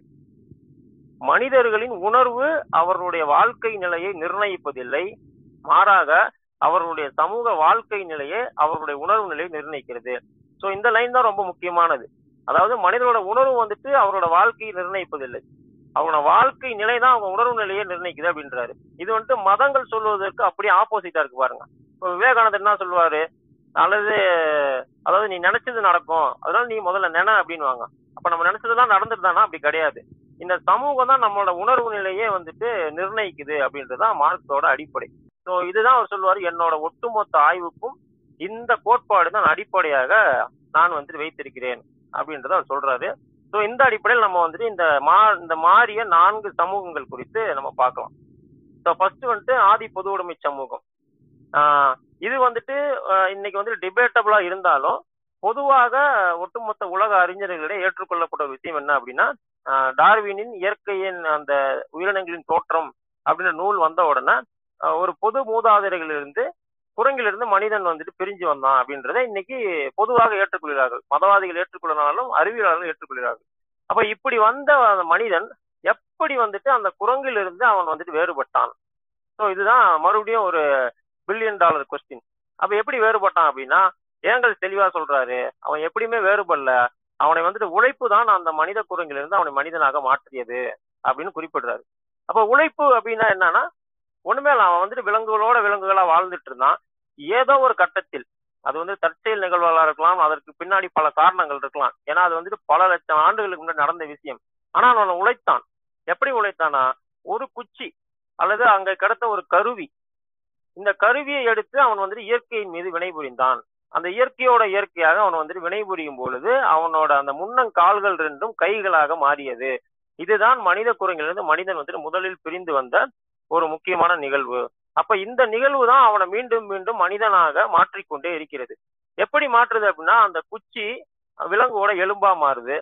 மனிதர்களின் உணர்வு அவர்களுடைய வாழ்க்கை நிலையை நிர்ணயிப்பதில்லை. மாறாக அவர்களுடைய சமூக வாழ்க்கை நிலையை அவர்களுடைய உணர்வு நிலையை நிர்ணயிக்கிறது. சோ இந்த லைன் தான் ரொம்ப முக்கியமானது. அதாவது மனிதனோட உணர்வு வந்துட்டு அவரோட வாழ்க்கையை நிர்ணயிப்பதில்லை. அவனோட வாழ்க்கை நிலை தான் அவங்க உணர்வு நிலையை நிர்ணயிக்குது அப்படின்றாரு. இது வந்துட்டு மதங்கள் சொல்வதற்கு அப்படியே ஆப்போசிட்டா இருக்கு பாருங்க. இப்போ விவேகானந்தர் என்ன சொல்லுவாரு? அல்லது அதாவது நீ நினைச்சது நடக்கும். அதனால நீ முதல்ல நினை அப்படின்னுவாங்க. அப்ப நம்ம நினைச்சதுதான் நடந்துட்டுதானா? அப்படி கிடையாது. இந்த சமூகம் தான் நம்மளோட உணர்வு நிலையே வந்துட்டு நிர்ணயிக்குது அப்படின்றதுதான் மார்க்ஸோட அடிப்படை. ஸோ இதுதான் அவர் சொல்லுவார் என்னோட ஒட்டுமொத்த ஆய்வுக்கும் இந்த கோட்பாடு தான் அடிப்படையாக நான் வந்துட்டு வைத்திருக்கிறேன் அப்படின்றத அவர் சொல்றாரு. ஸோ இந்த அடிப்படையில் நம்ம வந்துட்டு இந்த மா இந்த மாறிய நான்கு சமூகங்கள் குறித்து நம்ம பார்க்கலாம். ஸோ ஃபர்ஸ்ட் வந்துட்டு ஆதி பொது உடைமை சமூகம். இது வந்துட்டு இன்னைக்கு வந்து டிபேட்டபிளா இருந்தாலும் பொதுவாக ஒட்டுமொத்த உலக அறிஞர்களிடையே ஏற்றுக்கொள்ளப்பட்ட விஷயம் என்ன அப்படின்னா டார்வினின் இயற்கையின் அந்த உயிரினங்களின் தோற்றம் அப்படின்ற நூல் வந்த உடனே ஒரு பொது மூதாதையர்களிலிருந்து குரங்கிலிருந்து மனிதன் வந்துட்டு பிரிஞ்சு வந்தான் அப்படின்றத இன்னைக்கு பொதுவாக ஏற்றுக்கொள்கிறார்கள். மதவாதிகள் ஏற்றுக்கொள்ளனாலும் அறிவியலாளர்கள் ஏற்றுக்கொள்கிறார்கள். அப்ப இப்படி வந்த அந்த மனிதன் எப்படி வந்துட்டு அந்த குரங்கிலிருந்து அவன் வந்துட்டு வேறுபட்டான்? ஸோ இதுதான் மறுபடியும் ஒரு பில்லியன் டாலர் கொஸ்டின் அப்ப எப்படி வேறுபட்டான் அப்படின்னா ஏங்கல் தெளிவா சொல்றாரு அவன் எப்படியுமே வேறுபடல. அவனை வந்துட்டு உழைப்பு தான் அந்த மனித குரங்கிலிருந்து அவனை மனிதனாக மாற்றியது அப்படின்னு குறிப்பிடுறாரு. அப்ப உழைப்பு அப்படின்னா என்னன்னா ஒண்ணுமே இல்லை. அவன் வந்துட்டு விலங்குகளோட விலங்குகளா வாழ்ந்துட்டு இருந்தான். ஏதோ ஒரு கட்டத்தில். அது வந்து தற்செயல் நிகழ்வுகளா இருக்கலாம். அதற்கு பின்னாடி பல காரணங்கள் இருக்கலாம். ஏன்னா அது வந்துட்டு பல லட்சம் ஆண்டுகளுக்கு முன்னாடி நடந்த விஷயம். ஆனா அவன் உழைத்தான். எப்படி உழைத்தானா ஒரு குச்சி அல்லது அங்க கிடைத்த ஒரு கருவி. இந்த கருவியை எடுத்து அவன் வந்துட்டு இயற்கையின் மீது வினைபுரிந்தான் அந்த இயற்கையோட இயற்கையாக அவன் வந்துட்டு வினைபுரியும் பொழுது அவனோட அந்த முன்னங்கால்கள் ரெண்டும் கைகளாக மாறியது. இதுதான் மனித குரங்கிலிருந்து மனிதன் வந்துட்டு முதலில் பிரிந்து வந்த ஒரு முக்கியமான நிகழ்வு. அப்ப இந்த நிகழ்வு தான் அவனை மீண்டும் மீண்டும் மனிதனாக மாற்றிக்கொண்டே இருக்கிறது. எப்படி மாற்றுது அப்படின்னா அந்த குச்சி விலங்குவோட எலும்பா மாறுது.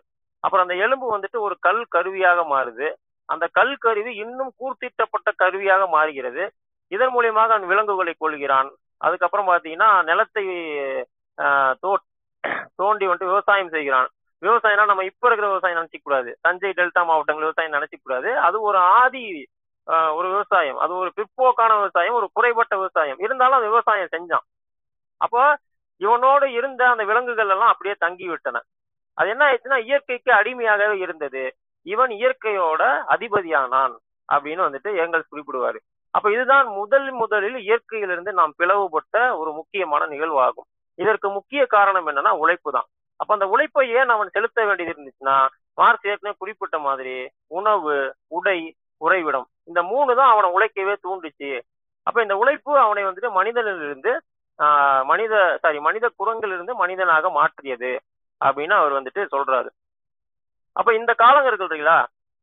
அப்புறம் அந்த எலும்பு வந்துட்டு ஒரு கல் கருவியாக மாறுது. அந்த கல் கருவி இன்னும் கூர்த்திட்டப்பட்ட கருவியாக மாறுகிறது. இதன் மூலியமாக அவன் விலங்குகளை கொள்கிறான் அதுக்கப்புறம் பாத்தீங்கன்னா நிலத்தை ஆஹ், தோ- தோண்டி வந்துட்டு விவசாயம் செய்கிறான். விவசாயம்னா நம்ம இப்ப இருக்கிற விவசாயம் நினைச்சிக்கூடாது தஞ்சை டெல்டா மாவட்டங்கள் விவசாயம் நினைச்சிக்கூடாது அது ஒரு ஆதி ஒரு விவசாயம். அது ஒரு பிற்போக்கான விவசாயம் ஒரு குறைபட்ட விவசாயம். இருந்தாலும் அந்த விவசாயம் செஞ்சான். அப்போ இவனோடு இருந்த அந்த விலங்குகள் எல்லாம் அப்படியே தங்கி விட்டன அது என்ன ஆயிடுச்சுன்னா இயற்கைக்கு அடிமையாகவே இருந்தது. இவன் இயற்கையோட அதிபதியானான் அப்படின்னு வந்துட்டு எங்கள் குறிப்பிடுவாரு. அப்ப இதுதான் முதல் முதலில் இயற்கையிலிருந்து நாம் பிளவுபட்ட ஒரு முக்கியமான நிகழ்வாகும். இதற்கு முக்கிய காரணம் என்னன்னா உழைப்பு தான். அப்ப அந்த உழைப்பை ஏன் அவன் செலுத்த வேண்டியது இருந்துச்சுன்னா மார்க்ஸ் ஏற்கனவே குறிப்பிட்ட மாதிரி உணவு உடை உறைவிடம். இந்த மூணு தான் அவனை உழைக்கவே தூண்டுச்சு. அப்ப இந்த உழைப்பு அவனை வந்துட்டு மனிதனிலிருந்து ஆஹ், மனித சாரி மனித குரங்கிலிருந்து மனிதனாக மாற்றியது அப்படின்னு அவர் வந்துட்டு சொல்றாரு. அப்ப இந்த காலங்கள் இருக்கு இல்லைங்களா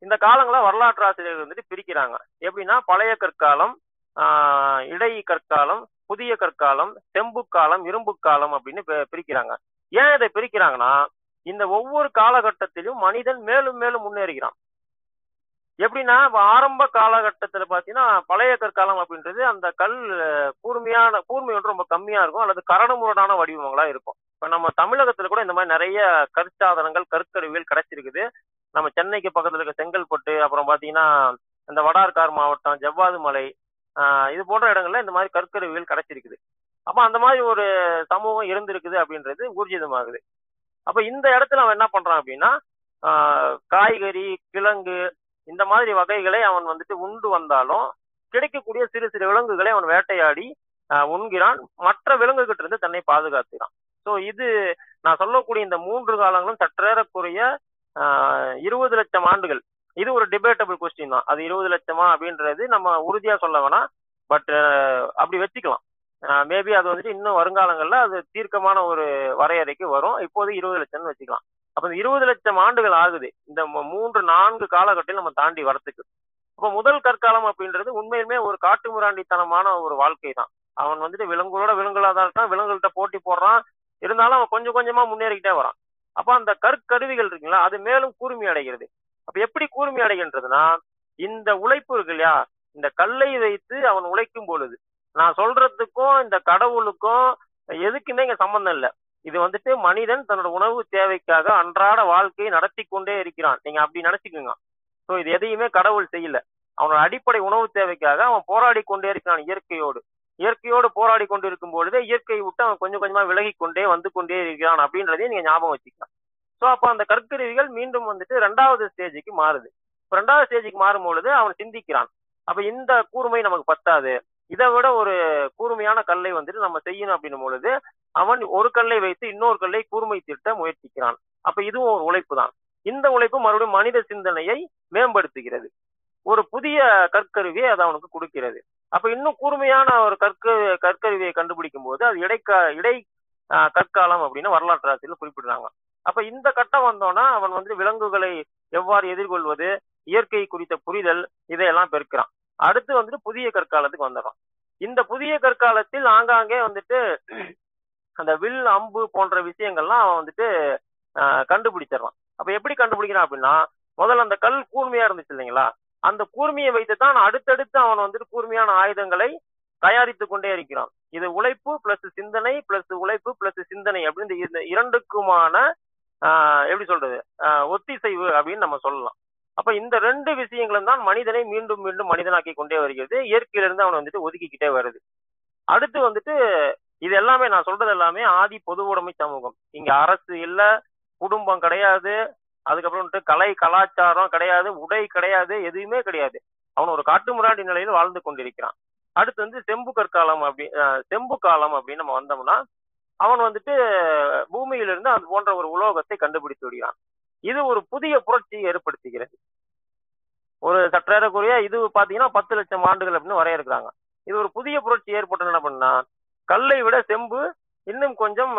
இந்த காலங்களை வரலாற்று ஆசிரியர்கள் வந்துட்டு பிரிக்கிறாங்க. எப்படின்னா பழைய கற்காலம் ஆஹ், இடை கற்காலம் புதிய கற்காலம் செம்பு காலம் இரும்பு காலம் அப்படின்னு பிரிக்கிறாங்க. ஏன் இதை பிரிக்கிறாங்கன்னா இந்த ஒவ்வொரு காலகட்டத்திலும் மனிதன் மேலும் மேலும் முன்னேறுகிறான். எப்படின்னா இப்போ ஆரம்ப காலகட்டத்துல பாத்தீங்கன்னா பழைய கற்காலம் அப்படின்றது அந்த கல் கூர்மையான கூர்மை வந்து ரொம்ப கம்மியா இருக்கும் அல்லது கரடுமுரடான வடிவங்களா இருக்கும். இப்ப நம்ம தமிழகத்துல கூட இந்த மாதிரி நிறைய கற்சாதனங்கள் கற்கருவிகள் கிடைச்சிருக்குது. நம்ம சென்னைக்கு பக்கத்துல இருக்க செங்கல்பட்டு அப்புறம் பாத்தீங்கன்னா இந்த வடார்கார் மாவட்டம் ஜவ்வாது மலை ஆஹ் இது போன்ற இடங்கள்ல இந்த மாதிரி கற்கருவிகள் கிடைச்சிருக்குது. அப்ப அந்த மாதிரி ஒரு சமூகம் இருந்திருக்குது அப்படின்றது ஊர்ஜிதமாகுது. அப்ப இந்த இடத்துல அவன் என்ன பண்றான் அப்படின்னா காய்கறி கிழங்கு இந்த மாதிரி வகைகளை அவன் வந்துட்டு உண்டு வந்தாலும் கிடைக்கக்கூடிய சிறு சிறு விலங்குகளை அவன் வேட்டையாடி உண்கிறான். மற்ற விலங்குகிட்ட இருந்து தன்னை பாதுகாத்துகிறான் ஸோ இது நான் சொல்லக்கூடிய இந்த மூன்று காலங்களும் சற்றேறக்குரிய ஆஹ் இருபது லட்சம் ஆண்டுகள். இது ஒரு டிபேட்டபிள் கொஸ்டின் தான். அது இருபது லட்சமா அப்படின்றது நம்ம உறுதியா சொல்ல வேணாம். பட் அப்படி வச்சுக்கலாம். மேபி அது வந்துட்டு இன்னும் வருங்காலங்கள்ல அது தீர்க்கமான ஒரு வரையறைக்கு வரும். இப்போது இருபது லட்சம்னு வச்சுக்கலாம். அப்ப இந்த இருபது லட்சம் ஆண்டுகள் ஆகுது. இந்த மூன்று நான்கு காலகட்டம் நம்ம தாண்டி வரத்துக்கு. அப்ப முதல் கற்காலம் அப்படின்றது உண்மையிலுமே ஒரு காட்டுமிராண்டித்தனமான ஒரு வாழ்க்கை தான். அவன் வந்துட்டு விலங்குகளோட விலங்குகளா தான் இருக்கான். விலங்குகள்கிட்ட போட்டி போடுறான். இருந்தாலும் அவன் கொஞ்சம் கொஞ்சமா முன்னேறிக்கிட்டே வரான். அப்ப அந்த கற்கருவிகள் இருக்குங்களா அது மேலும் கூர்மை அடைகிறது. அப்ப எப்படி கூர்மை அடைகின்றதுன்னா இந்த உழைப்பு இருக்கு இல்லையா? இந்த கல்லை வைத்து அவன் உழைக்கும் பொழுது. நான் சொல்றதுக்கும் இந்த கடவுளுக்கும் எதுக்குமே இங்க சம்பந்தம் இல்லை. இது வந்துட்டு மனிதன் தன்னோட உணவு தேவைக்காக அன்றாட வாழ்க்கையை நடத்தி கொண்டே இருக்கிறான். நீங்க அப்படி நினைச்சுக்கோங்க. ஸோ இது எதையுமே கடவுள் செய்யல. அவனோட அடிப்படை உணவு தேவைக்காக அவன் போராடி கொண்டே இருக்கிறான் இயற்கையோடு. இயற்கையோடு போராடி கொண்டு இருக்கும் பொழுதே இயற்கையை விட்டு அவன் கொஞ்சம் கொஞ்சமா விலகி கொண்டே வந்து கொண்டே இருக்கிறான் அப்படின்றதையும் நீங்க ஞாபகம் வச்சுக்கலாம். ஸோ அப்போ அந்த கற்கருவிகள் மீண்டும் வந்துட்டு ரெண்டாவது ஸ்டேஜுக்கு மாறுது. ரெண்டாவது ஸ்டேஜுக்கு மாறும் பொழுது அவன் சிந்திக்கிறான். அப்ப இந்த கூர்மை நமக்கு பத்தாது. இதை விட ஒரு கூர்மையான கல்லை வந்துட்டு நம்ம செய்யணும் அப்படின்னும் பொழுது அவன் ஒரு கல்லை வைத்து இன்னொரு கல்லை கூர்மை திட்ட முயற்சிக்கிறான். அப்ப இதுவும் ஒரு உழைப்பு தான் இந்த உழைப்பு மறுபடியும் மனித சிந்தனையை மேம்படுத்துகிறது. ஒரு புதிய கற்கருவியை அது அவனுக்கு கொடுக்கிறது. அப்ப இன்னும் கூர்மையான ஒரு கற்க கற்கருவியை கண்டுபிடிக்கும் போது அது இடைக்க இடை ஆஹ், கற்காலம் அப்படின்னு வரலாற்று ஆசிரியர் குறிப்பிடுறாங்க. அப்ப இந்த கட்டம் வந்தோன்னா அவன் வந்து விலங்குகளை எவ்வாறு எதிர்கொள்வது இயற்கை குறித்த புரிதல் இதையெல்லாம் பெருக்கிறான். அடுத்து வந்துட்டு புதிய கற்காலத்துக்கு வந்துடுறான். இந்த புதிய கற்காலத்தில் ஆங்காங்கே வந்துட்டு அந்த வில் அம்பு போன்ற விஷயங்கள்லாம் அவன் வந்துட்டு ஆஹ், கண்டுபிடிச்சிடறான். அப்ப எப்படி கண்டுபிடிக்கிறான் அப்படின்னா முதல்ல அந்த கல் கூர்மையா இருந்துச்சு இல்லைங்களா? அந்த கூர்மையை வைத்து தான் அடுத்தடுத்து அவன் வந்துட்டு கூர்மையான ஆயுதங்களை தயாரித்து கொண்டே இருக்கிறான். இது உழைப்பு பிளஸ் சிந்தனை பிளஸ் உழைப்பு பிளஸ் சிந்தனை அப்படின்னு இந்த இரண்டுக்குமான ஆஹ், எப்படி சொல்றது ஒத்திசைவு அப்படின்னு நம்ம சொல்லலாம். அப்ப இந்த ரெண்டு விஷயங்களும் தான் மனிதனை மீண்டும் மீண்டும் மனிதனாக்கி கொண்டே வருகிறது. இயற்கையிலிருந்து அவனை வந்துட்டு ஒதுக்கிக்கிட்டே வருது. அடுத்து வந்துட்டு இது எல்லாமே நான் சொல்றது எல்லாமே ஆதி பொது உடைமை சமூகம். இங்க அரசு இல்ல குடும்பம் கிடையாது அதுக்கப்புறம் வந்துட்டு கலை கலாச்சாரம் கிடையாது உடை கிடையாது எதுவுமே கிடையாது. அவன் ஒரு காட்டுமிராண்டி நிலையில் வாழ்ந்து கொண்டிருக்கிறான். அடுத்து வந்து செம்பு கற்காலம் அப்படி செம்பு காலம் அப்படின்னு நம்ம வந்தோம்னா அவன் வந்துட்டு பூமியிலிருந்து அது போன்ற ஒரு உலோகத்தை கண்டுபிடித்து விடுகிறான். இது ஒரு புதிய புரட்சியை ஏற்படுத்துகிறது. ஒரு சற்றேறக்குறைய இது பாத்தீங்கன்னா பத்து லட்சம் ஆண்டுகள் அப்படின்னு வரையறுக்கிறாங்க. இது ஒரு புதிய புரட்சி ஏற்பட்டு என்ன பண்ணா கல்லை விட செம்பு இன்னும் கொஞ்சம்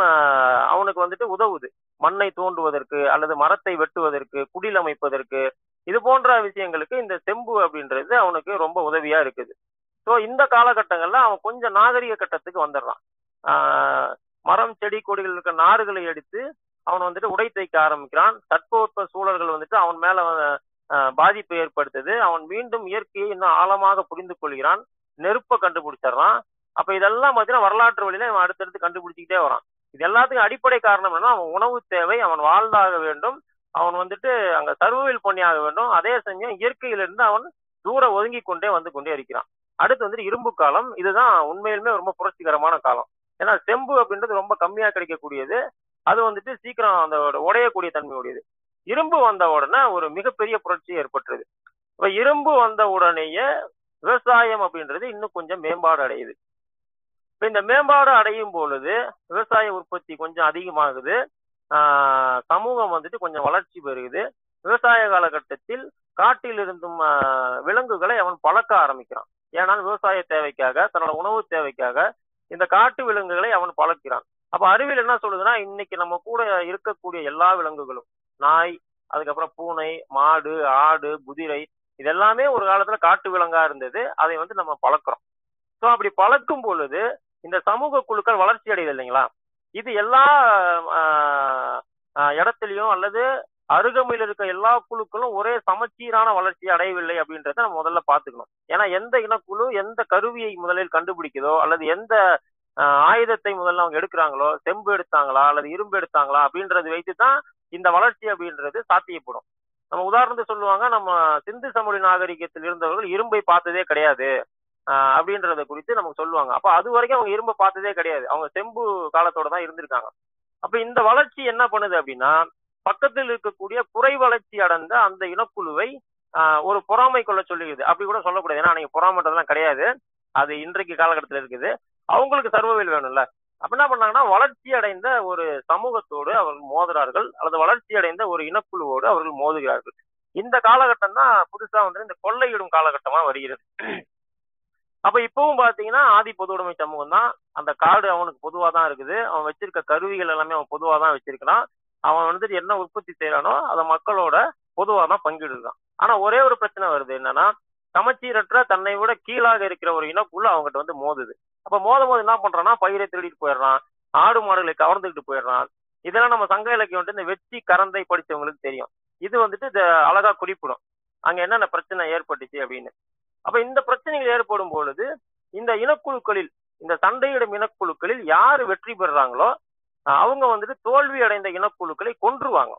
அவனுக்கு வந்துட்டு உதவுது. மண்ணை தோண்டுவதற்கு அல்லது மரத்தை வெட்டுவதற்கு குடில் அமைப்பதற்கு இது போன்ற விஷயங்களுக்கு இந்த செம்பு அப்படின்றது அவனுக்கு ரொம்ப உதவியா இருக்குது. ஸோ இந்த காலகட்டங்கள்ல அவன் கொஞ்சம் நாகரிக கட்டத்துக்கு வந்துடுறான். மரம் செடி கொடிகள் இருக்க நாறுகளை எடுத்து அவன் வந்துட்டு உடை தைக்க ஆரம்பிக்கிறான். தட்பவெப்ப சூழல்கள் வந்துட்டு அவன் மேல பாதிப்பை ஏற்படுத்துது. அவன் மீண்டும் இயற்கையை இன்னும் ஆழமாக புரிந்து கொள்கிறான். நெருப்பை கண்டுபிடிச்சிடுறான். அப்ப இதெல்லாம் பார்த்தீங்கன்னா வரலாற்று வழியில அவன் அடுத்தடுத்து கண்டுபிடிச்சிக்கிட்டே வரான். இது எல்லாத்துக்கும் அடிப்படை காரணம் என்னன்னா அவன் உணவு தேவை அவன் வாழ்ந்தாக வேண்டும் அவன் வந்துட்டு அங்க சர்வவில் பண்ணியாக வேண்டும் அதே சமயம் இயற்கையிலிருந்து அவன் தூர ஒதுங்கி கொண்டே வந்து கொண்டே இருக்கிறான். அடுத்து வந்துட்டு இரும்பு காலம் இதுதான் உண்மையிலுமே ரொம்ப புரட்சிகரமான காலம். ஏன்னா செம்பு அப்படின்றது ரொம்ப கம்மியா கிடைக்கக்கூடியது. அது வந்துட்டு சீக்கிரம் அந்த உடையக்கூடிய தன்மையுடையது. இரும்பு வந்த உடனே ஒரு மிகப்பெரிய புரட்சி ஏற்பட்டுருது. இப்ப இரும்பு வந்த உடனேயே விவசாயம் அப்படின்றது இன்னும் கொஞ்சம் மேம்பாடு அடையுது. இந்த மேம்பாடு அடையும் பொழுது விவசாய உற்பத்தி கொஞ்சம் அதிகமாகுது. சமூகம் வந்துட்டு கொஞ்சம் வளர்ச்சி பெறுகுது. விவசாய காலகட்டத்தில் காட்டில் இருந்தும் விலங்குகளை அவன் பழக்க ஆரம்பிக்கிறான். ஏனால் விவசாய தேவைக்காக தன்னோட உணவு தேவைக்காக இந்த காட்டு விலங்குகளை அவன் பழக்கிறான். அப்ப அறிவியல் என்ன சொல்லுதுன்னா இன்னைக்கு நம்ம கூட இருக்கக்கூடிய எல்லா விலங்குகளும் நாய் அதுக்கப்புறம் பூனை மாடு ஆடு குதிரை இதெல்லாமே ஒரு காலத்துல காட்டு விலங்கா இருந்தது. அதை வந்து நம்ம பழக்கிறோம். ஸோ அப்படி பழக்கும் பொழுது இந்த சமூக குழுக்கள் வளர்ச்சி அடையுது இல்லைங்களா? இது எல்லா இடத்துலையும் அல்லது அருகமையில் இருக்க எல்லா குழுக்களும் ஒரே சமச்சீரான வளர்ச்சி அடையவில்லை அப்படின்றத நம்ம முதல்ல பார்த்துக்கணும். ஏன்னா எந்த இனக்குழு எந்த கருவியை முதலில் கண்டுபிடிக்குதோ அல்லது எந்த ஆயுதத்தை முதல்ல அவங்க எடுக்கிறாங்களோ செம்பு எடுத்தாங்களா அல்லது இரும்பு எடுத்தாங்களா அப்படின்றது வைத்து தான் இந்த வளர்ச்சி அப்படின்றது சாத்தியப்படும். நம்ம உதாரணத்துக்கு சொல்லுவாங்க நம்ம சிந்து சமொழி நாகரிகத்தில் இருந்தவர்கள் இரும்பை பார்த்ததே கிடையாது. அப்படின்றத குறித்து நமக்கு சொல்லுவாங்க. அப்ப அது வரைக்கும் அவங்க இரும்பை பார்த்ததே கிடையாது. அவங்க செம்பு காலத்தோட தான் இருந்திருக்காங்க. அப்ப இந்த வளர்ச்சி என்ன பண்ணுது அப்படின்னா பக்கத்தில் இருக்கக்கூடிய குறை வளர்ச்சி அடைந்த அந்த இனக்குழுவை ஒரு பொறாமை கொள்ள சொல்லுகிறது அப்படி கூட சொல்லக்கூடாது. ஏன்னா நீங்க பொறாமன்றதெல்லாம் கிடையாது. அது இன்றைக்கு காலகட்டத்தில் இருக்குது. அவங்களுக்கு சர்வவேல் வேணும்ல. அப்ப என்ன பண்ணாங்கன்னா வளர்ச்சி அடைந்த ஒரு சமூகத்தோடு அவர்கள் மோதுகிறார்கள். அல்லது வளர்ச்சி அடைந்த ஒரு இனக்குழுவோடு அவர்கள் மோதுகிறார்கள். இந்த காலகட்டம் தான் புதுசா வந்து இந்த கொள்ளையிடும் காலகட்டமா வருகிறது. அப்ப இப்பவும் பாத்தீங்கன்னா ஆதி பொது உடைமை சமூகம் தான். அந்த காடு அவனுக்கு பொதுவா தான் இருக்குது. அவன் வச்சிருக்க கருவிகள் எல்லாமே அவன் பொதுவா தான் வச்சிருக்கிறான். அவன் வந்துட்டு என்ன உற்பத்தி செய்யறானோ அதை மக்களோட பொதுவா தான் பங்கிடுறான். ஆனா ஒரே ஒரு பிரச்சனை வருது என்னன்னா சமச்சீரற்ற தன்னை விட கீழாக இருக்கிற ஒரு இனக்குள்ள அவங்ககிட்ட வந்து மோதுது. அப்ப மோதும் போது என்ன பண்றான்னா பயிரை திருடிட்டு போயிடுறான். ஆடு மாடுகளை கவர்ந்துக்கிட்டு போயிடுறான். இதெல்லாம் நம்ம சங்க இலக்கியம் வந்துட்டு இந்த வெற்றி கரந்தை படிச்சவங்களுக்கு தெரியும். இது வந்துட்டு இந்த அழகா குறிப்பிடும். அங்க என்னென்ன பிரச்சனை ஏற்பட்டுச்சு அப்படின்னு. அப்ப இந்த பிரச்சனைகள் ஏற்படும் பொழுது இந்த இனக்குழுக்களில் இந்த சண்டையிடும் இனக்குழுக்களில் யாரு வெற்றி பெறுறாங்களோ அவங்க வந்துட்டு தோல்வி அடைந்த இனக்குழுக்களை கொன்றுவாங்க.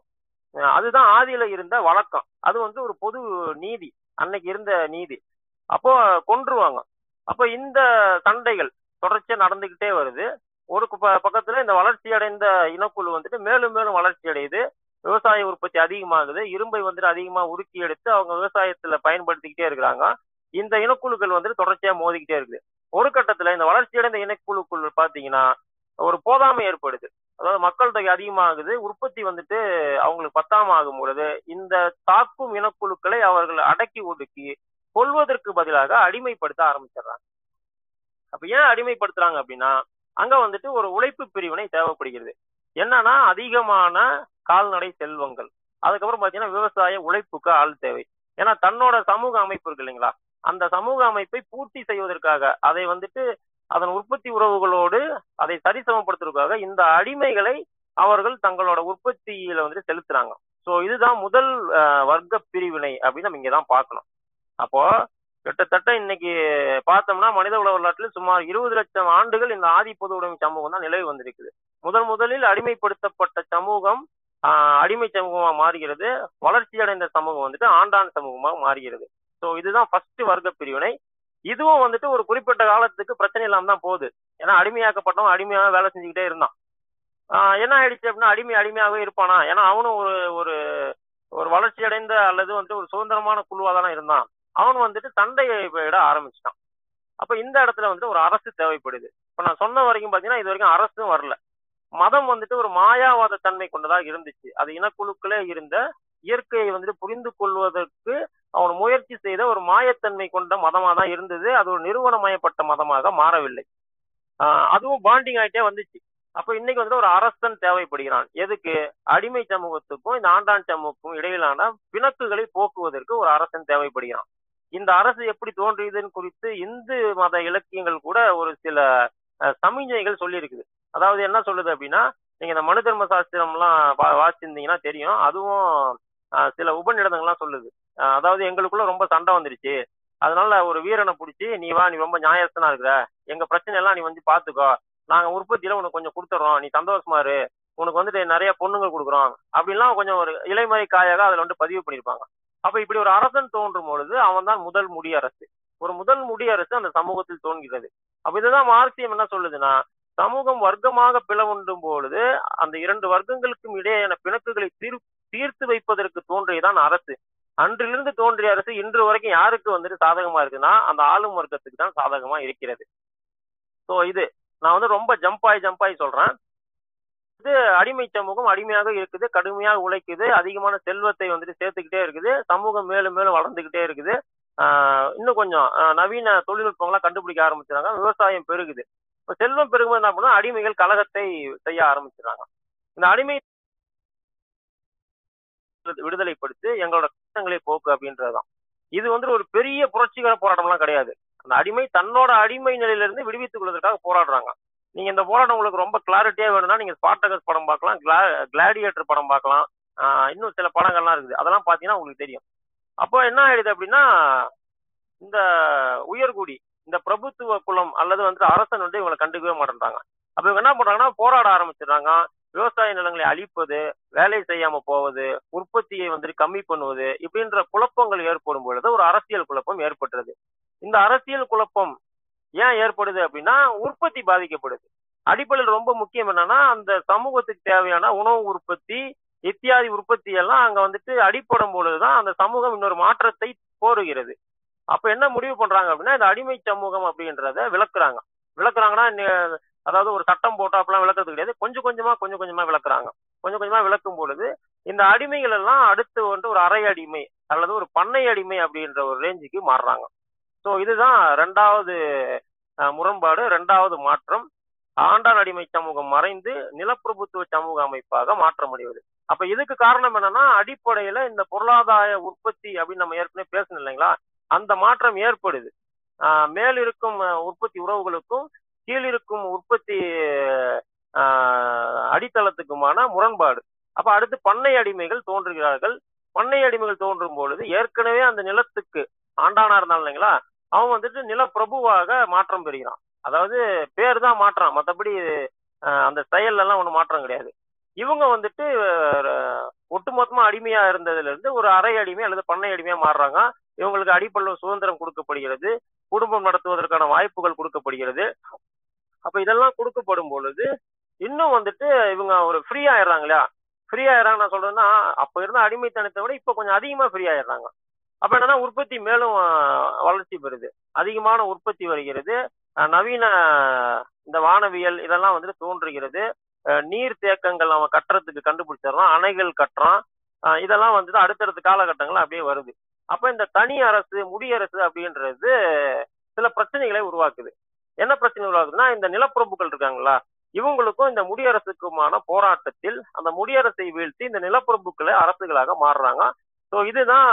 அதுதான் ஆதியில இருந்த வழக்கம். அது வந்து ஒரு பொது நீதி. அன்னைக்கு இருந்த நீதி. அப்போ கொன்றுவாங்க. அப்போ இந்த சண்டைகள் தொடர்ச்சியா நடந்துகிட்டே வருது. ஒரு ப- பக்கத்துல இந்த வளர்ச்சி அடைந்த இனக்குழு வந்துட்டு மேலும் மேலும் வளர்ச்சி அடையுது. விவசாய உற்பத்தி அதிகமாகுது. இரும்பை வந்துட்டு அதிகமா உருக்கி எடுத்து அவங்க விவசாயத்துல பயன்படுத்திக்கிட்டே இருக்கிறாங்க. இந்த இனக்குழுக்கள் வந்துட்டு தொடர்ச்சியா மோதிக்கிட்டே இருக்குது. ஒரு கட்டத்துல இந்த வளர்ச்சி அடைந்த இனக்குழுக்குள் பாத்தீங்கன்னா ஒரு போதாமை ஏற்படுது. அதாவது மக்கள் தொகை அதிகமாகுது உற்பத்தி வந்துட்டு அவங்களுக்கு பத்தாம ஆகும் பொழுது இந்த தாக்கும் இனக்குழுக்களை அவர்கள் அடக்கி ஒடுக்கி கொள்வதற்கு பதிலாக அடிமைப்படுத்த ஆரம்பிச்சிடுறாங்க. அப்ப ஏன் அடிமைப்படுத்துறாங்க அப்படின்னா அங்க வந்துட்டு ஒரு உழைப்பு பிரிவினை தேவைப்படுகிறது. என்னன்னா அதிகமான கால்நடை செல்வங்கள். அதுக்கப்புறம் பாத்தீங்கன்னா விவசாய உழைப்புக்கு ஆள் தேவை. ஏன்னா தன்னோட சமூக அமைப்பு இருக்கு இல்லைங்களா? அந்த சமூக அமைப்பை பூர்த்தி செய்வதற்காக அதை வந்துட்டு அதன் உற்பத்தி உறவுகளோடு அதை சரிசமப்படுத்துறதுக்காக இந்த அடிமைகளை அவர்கள் தங்களோட உற்பத்தியில வந்துட்டு செலுத்துறாங்க. ஸோ இதுதான் முதல் வர்க்க பிரிவினை அப்படின்னு நம்ம இங்கே தான் பார்க்கணும். அப்போ கிட்டத்தட்ட இன்னைக்கு பார்த்தோம்னா மனித உலக வரலாற்றில் சுமார் இருபது லட்சம் ஆண்டுகள் இந்த ஆதி பொது உடைமை சமூகம் தான் நிலவி வந்திருக்குது. முதல் முதலில் அடிமைப்படுத்தப்பட்ட சமூகம் அடிமை சமூகமாக மாறுகிறது. வளர்ச்சி அடைந்த சமூகம் வந்துட்டு ஆண்டான் சமூகமாக மாறுகிறது. ஸோ இதுதான் ஃபர்ஸ்ட் வர்க்க பிரிவினை. இதுவும் வந்துட்டு ஒரு குறிப்பிட்ட காலத்துக்கு பிரச்சனை இல்லாம தான் போகுது. ஏன்னா அடிமையாக்கப்பட்டவன் அடிமையாக வேலை செஞ்சுக்கிட்டே இருந்தான். ஆஹ் என்ன ஆயிடுச்சு அப்படின்னா அடிமை அடிமையாகவே இருப்பானா? ஏன்னா அவனும் ஒரு ஒரு ஒரு வளர்ச்சி அடைந்த அல்லது வந்துட்டு ஒரு சுதந்திரமான குழுவாக தானே இருந்தான். அவன் வந்துட்டு சண்டையை விட ஆரம்பிச்சிட்டான். அப்ப இந்த இடத்துல வந்துட்டு ஒரு அரசு தேவைப்படுது. இப்ப நான் சொன்ன வரைக்கும் பாத்தீங்கன்னா இது வரைக்கும் அரசும் வரல. மதம் வந்துட்டு ஒரு மாயாவாத தன்மை கொண்டதாக இருந்துச்சு. அது இனக்குழுக்களே இருந்த இயற்கையை வந்துட்டு புரிந்து கொள்வதற்கு அவன் முயற்சி செய்த ஒரு மாயத்தன்மை கொண்ட மதமா தான் இருந்தது. அது ஒரு நிறுவனமயப்பட்ட மதமாக மாறவில்லை. அதுவும் பாண்டிங் ஆயிட்டே வந்துச்சு. அப்ப இன்னைக்கு வந்து ஒரு அரசன் தேவைப்படுகிறான். எதுக்கு? அடிமை சமூகத்துக்கும் இந்த ஆண்டான் சமூகத்துக்கும் இடையிலான பிணக்குகளை போக்குவதற்கு ஒரு அரசன் தேவைப்படுகிறான். இந்த அரசு எப்படி தோன்றியதுன்னு குறித்து இந்து மத இலக்கியங்கள் கூட ஒரு சில சமிஞ்சைகள் சொல்லியிருக்குது. அதாவது என்ன சொல்லுது அப்படின்னா நீங்க இந்த மனு தர்ம சாஸ்திரம்லாம் வா- வாசிச்சிருந்தீங்கன்னா தெரியும். அதுவும் சில உபநிடதங்கள்லாம் சொல்லுது. அதாவது எங்களுக்குள்ள ரொம்ப சண்டை வந்துருச்சு. அதனால ஒரு வீரனை பிடிச்சி நீ வா நீ ரொம்ப நியாயஸ்தனா இருக்கிற. எங்க பிரச்சனை எல்லாம் நீ வந்து பாத்துக்கோ. நாங்க உற்பத்தியில உனக்கு கொஞ்சம் கொடுத்துறோம். நீ சந்தோஷமா இரு. உனக்கு வந்துட்டு நிறைய பொண்ணுங்க கொடுக்குறோம். அப்படின்லாம் கொஞ்சம் ஒரு இலைமறை காயாக அதுல வந்து பதிவு பண்ணியிருப்பாங்க அப்ப இப்படி ஒரு அரசன் தோன்றும் பொழுது அவன் தான் முதல் முடியரசு. ஒரு முதல் முடியரசு அந்த சமூகத்தில் தோன்கிறது அப்ப இதுதான் மார்க்சியம் என்ன சொல்லுதுன்னா சமூகம் வர்க்கமாக பிளவுண்டும் பொழுது அந்த இரண்டு வர்க்கங்களுக்கும் இடையேயான பிணக்குகளை தீர் தீர்த்து வைப்பதற்கு தோன்றியதான் அரசு. அன்றிலிருந்து தோன்றிய அரசு இன்று வரைக்கும் யாருக்கு வந்துட்டு சாதகமா இருக்குன்னா அந்த ஆளும் வர்க்கத்துக்கு தான் சாதகமா இருக்கிறது. ஸோ இது. நான் வந்து ரொம்ப ஜம்பாய் ஜம்பாய் சொல்றேன். இது அடிமை சமூகம் அடிமையாக இருக்குது கடுமையாக உழைக்குது அதிகமான செல்வத்தை வந்துட்டு சேர்த்துக்கிட்டே இருக்குது சமூகம் மேலும் மேலும் வளர்ந்துகிட்டே இருக்குது. இன்னும் கொஞ்சம் நவீன தொழில்நுட்பங்கள்லாம் கண்டுபிடிக்க ஆரம்பிச்சிருக்காங்க விவசாயம் பெருகுது. இப்போ செல்வம் பெருகும்போது என்ன பண்ணா அடிமைகள் கழகத்தை செய்ய ஆரம்பிச்சிடுறாங்க இந்த அடிமை விடுதலைப்படுத்தி எங்களோட கஷ்டங்களை போக்கு அப்படின்றதுதான். இது வந்து ஒரு பெரிய புரட்சிகர போராட்டம்லாம் கிடையாது. அந்த அடிமை தன்னோட அடிமை நிலையிலிருந்து விடுவித்துக் கொள்வதற்காக போராடுறாங்க. நீங்க இந்த போராட்டம் உங்களுக்கு ரொம்ப கிளாரிட்டியா வேணும்னா நீங்க ஸ்பார்டகஸ் படம் பார்க்கலாம் கிளாடியேட்டர் படம் பார்க்கலாம். இன்னும் சில படங்கள்லாம் இருக்குது. அதெல்லாம் பாத்தீங்கன்னா உங்களுக்கு தெரியும். அப்போ என்ன ஆயிடுது அப்படின்னா இந்த உயர்குடி இந்த பிரபுத்துவ குலம் அல்லது வந்து அரசன் வந்து இவங்களை கண்டுக்கவே மாட்டேன்றாங்க. அப்ப இவங்க என்ன பண்றாங்கன்னா போராட ஆரம்பிச்சிடுறாங்க. விவசாய நிலங்களை அழிப்பது வேலை செய்யாம போவது உற்பத்தியை வந்து கம்மி பண்ணுவது இப்படின்ற குழப்பங்கள் ஏற்படும் பொழுது ஒரு அரசியல் குழப்பம் ஏற்பட்டுறது இந்த அரசியல் குழப்பம் ஏன் ஏற்படுது அப்படின்னா உற்பத்தி பாதிக்கப்படுது. அடிப்படையில் ரொம்ப முக்கியம் என்னன்னா அந்த சமூகத்துக்கு தேவையான உணவு உற்பத்தி இத்தியாதி உற்பத்தி எல்லாம் அங்க வந்துட்டு அடிப்படும் பொழுதுதான் அந்த சமூகம் இன்னொரு மாற்றத்தை கோருகிறது அப்ப என்ன முடிவு பண்றாங்க அப்படின்னா இந்த அடிமை சமூகம் அப்படின்றத விளக்குறாங்க. விளக்குறாங்கன்னா அதாவது ஒரு சட்டம் போட்டா அப்பெல்லாம் விளக்குறது கிடையாது. கொஞ்சம் கொஞ்சமா கொஞ்சம் கொஞ்சமா விளக்குறாங்க. கொஞ்சம் கொஞ்சமா விளக்கும் பொழுது இந்த அடிமைகள் எல்லாம் அடுத்து வந்து ஒரு அரை அடிமை அல்லது ஒரு பண்ணை அடிமை அப்படின்ற ஒரு ரேஞ்சுக்கு மாறுறாங்க. ஸோ இதுதான் ரெண்டாவது முரண்பாடு ரெண்டாவது மாற்றம். ஆண்டான் அடிமை சமூகம் மறைந்து நிலப்பிரபுத்துவ சமூக அமைப்பாக மாற்றமடைவது. அப்ப இதுக்கு காரணம் என்னன்னா அடிப்படையில இந்த பொருளாதார உற்பத்தி அப்படின்னு நம்ம ஏற்கனவே பேசணும் இல்லைங்களா? அந்த மாற்றம் ஏற்படுது. ஆஹ் மேல் இருக்கும் உற்பத்தி உறவுகளுக்கும் கீழிருக்கும் உற்பத்தி அடித்தளத்துக்குமான முரண்பாடு. அப்ப அடுத்து பண்ணை அடிமைகள் தோன்றுகிறார்கள். பண்ணை அடிமைகள் தோன்றும் பொழுது ஏற்கனவே அந்த நிலத்துக்கு ஆண்டானா இருந்தாலும் இல்லைங்களா? அவன் வந்துட்டு நிலப்பிரபுவாக மாற்றம் பெறுகிறான். அதாவது பேர் தான் மாற்றான் மற்றபடி அந்த செயல்ல எல்லாம் ஒன்றும் மாற்றம் கிடையாது. இவங்க வந்துட்டு ஒட்டுமொத்தமா அடிமையா இருந்ததுல இருந்து ஒரு அரை அடிமை அல்லது பண்ணை அடிமையா மாறுறாங்க. இவங்களுக்கு அடிப்படையில் சுதந்திரம் கொடுக்கப்படுகிறது. குடும்பம் நடத்துவதற்கான வாய்ப்புகள் கொடுக்கப்படுகிறது. அப்ப இதெல்லாம் கொடுக்கப்படும் பொழுது இன்னும் வந்துட்டு இவங்க ஒரு ஃப்ரீ ஆயிடுறாங்க இல்லையா ஃப்ரீ ஆயிடுறாங்க நான் சொல்றேன்னா அப்ப இருந்த அடிமைத்தனத்தை விட இப்ப கொஞ்சம் அதிகமா ஃப்ரீ ஆயிடுறாங்க. அப்ப என்னன்னா உற்பத்தி மேலும் வளர்ச்சி பெறுது. அதிகமான உற்பத்தி வருகிறது. நவீன இந்த வானவியல் இதெல்லாம் வந்துட்டு தோன்றுகிறது. நீர் தேக்கங்கள் அவன் கட்டுறதுக்கு கண்டுபிடிச்சிடறான் அணைகள் கட்டுறான் இதெல்லாம் வந்துட்டு அடுத்தடுத்த காலகட்டங்கள் அப்படியே வருது. அப்ப இந்த தனி அரசு முடியரசு அப்படின்றது சில பிரச்சனைகளை உருவாக்குது. என்ன பிரச்சனை உருவாகுதுன்னா இந்த நிலப்பிரபுக்கள் இருக்காங்களா? இவங்களுக்கும் இந்த முடியரசுக்குமான போராட்டத்தில் அந்த முடியரசை வீழ்த்தி இந்த நிலப்பிரபுக்களை அரசுகளாக மாறுறாங்க. ஸோ இதுதான்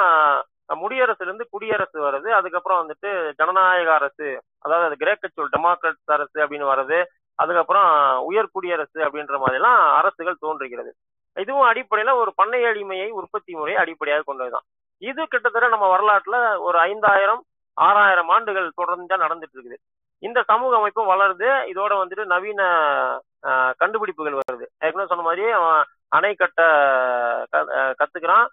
முடியரசுல இருந்து குடியரசு வருது. அதுக்கப்புறம் வந்துட்டு ஜனநாயக அரசு அதாவது அது கிரேக்க சொல் டெமோக்ரட்ஸ் அரசு அப்படின்னு வருது. அதுக்கப்புறம் உயர் குடியரசு அப்படின்ற மாதிரிலாம் அரசுகள் தோன்றுகிறது. இதுவும் அடிப்படையில ஒரு பண்ணை அடிமையை உற்பத்தி முறையை அடிப்படையாக கொண்டதுதான். இது கிட்டத்தட்ட நம்ம வரலாற்றுல ஒரு ஐந்தாயிரம் ஆறாயிரம் ஆண்டுகள் தொடர்ந்து நடந்துட்டு இருக்குது. இந்த சமூக அமைப்பும் வளருது. இதோட வந்துட்டு நவீன கண்டுபிடிப்புகள் வருது. ஏற்கனவே சொன்ன மாதிரி அவன் அணை கட்ட க- கத்துக்கிறான்.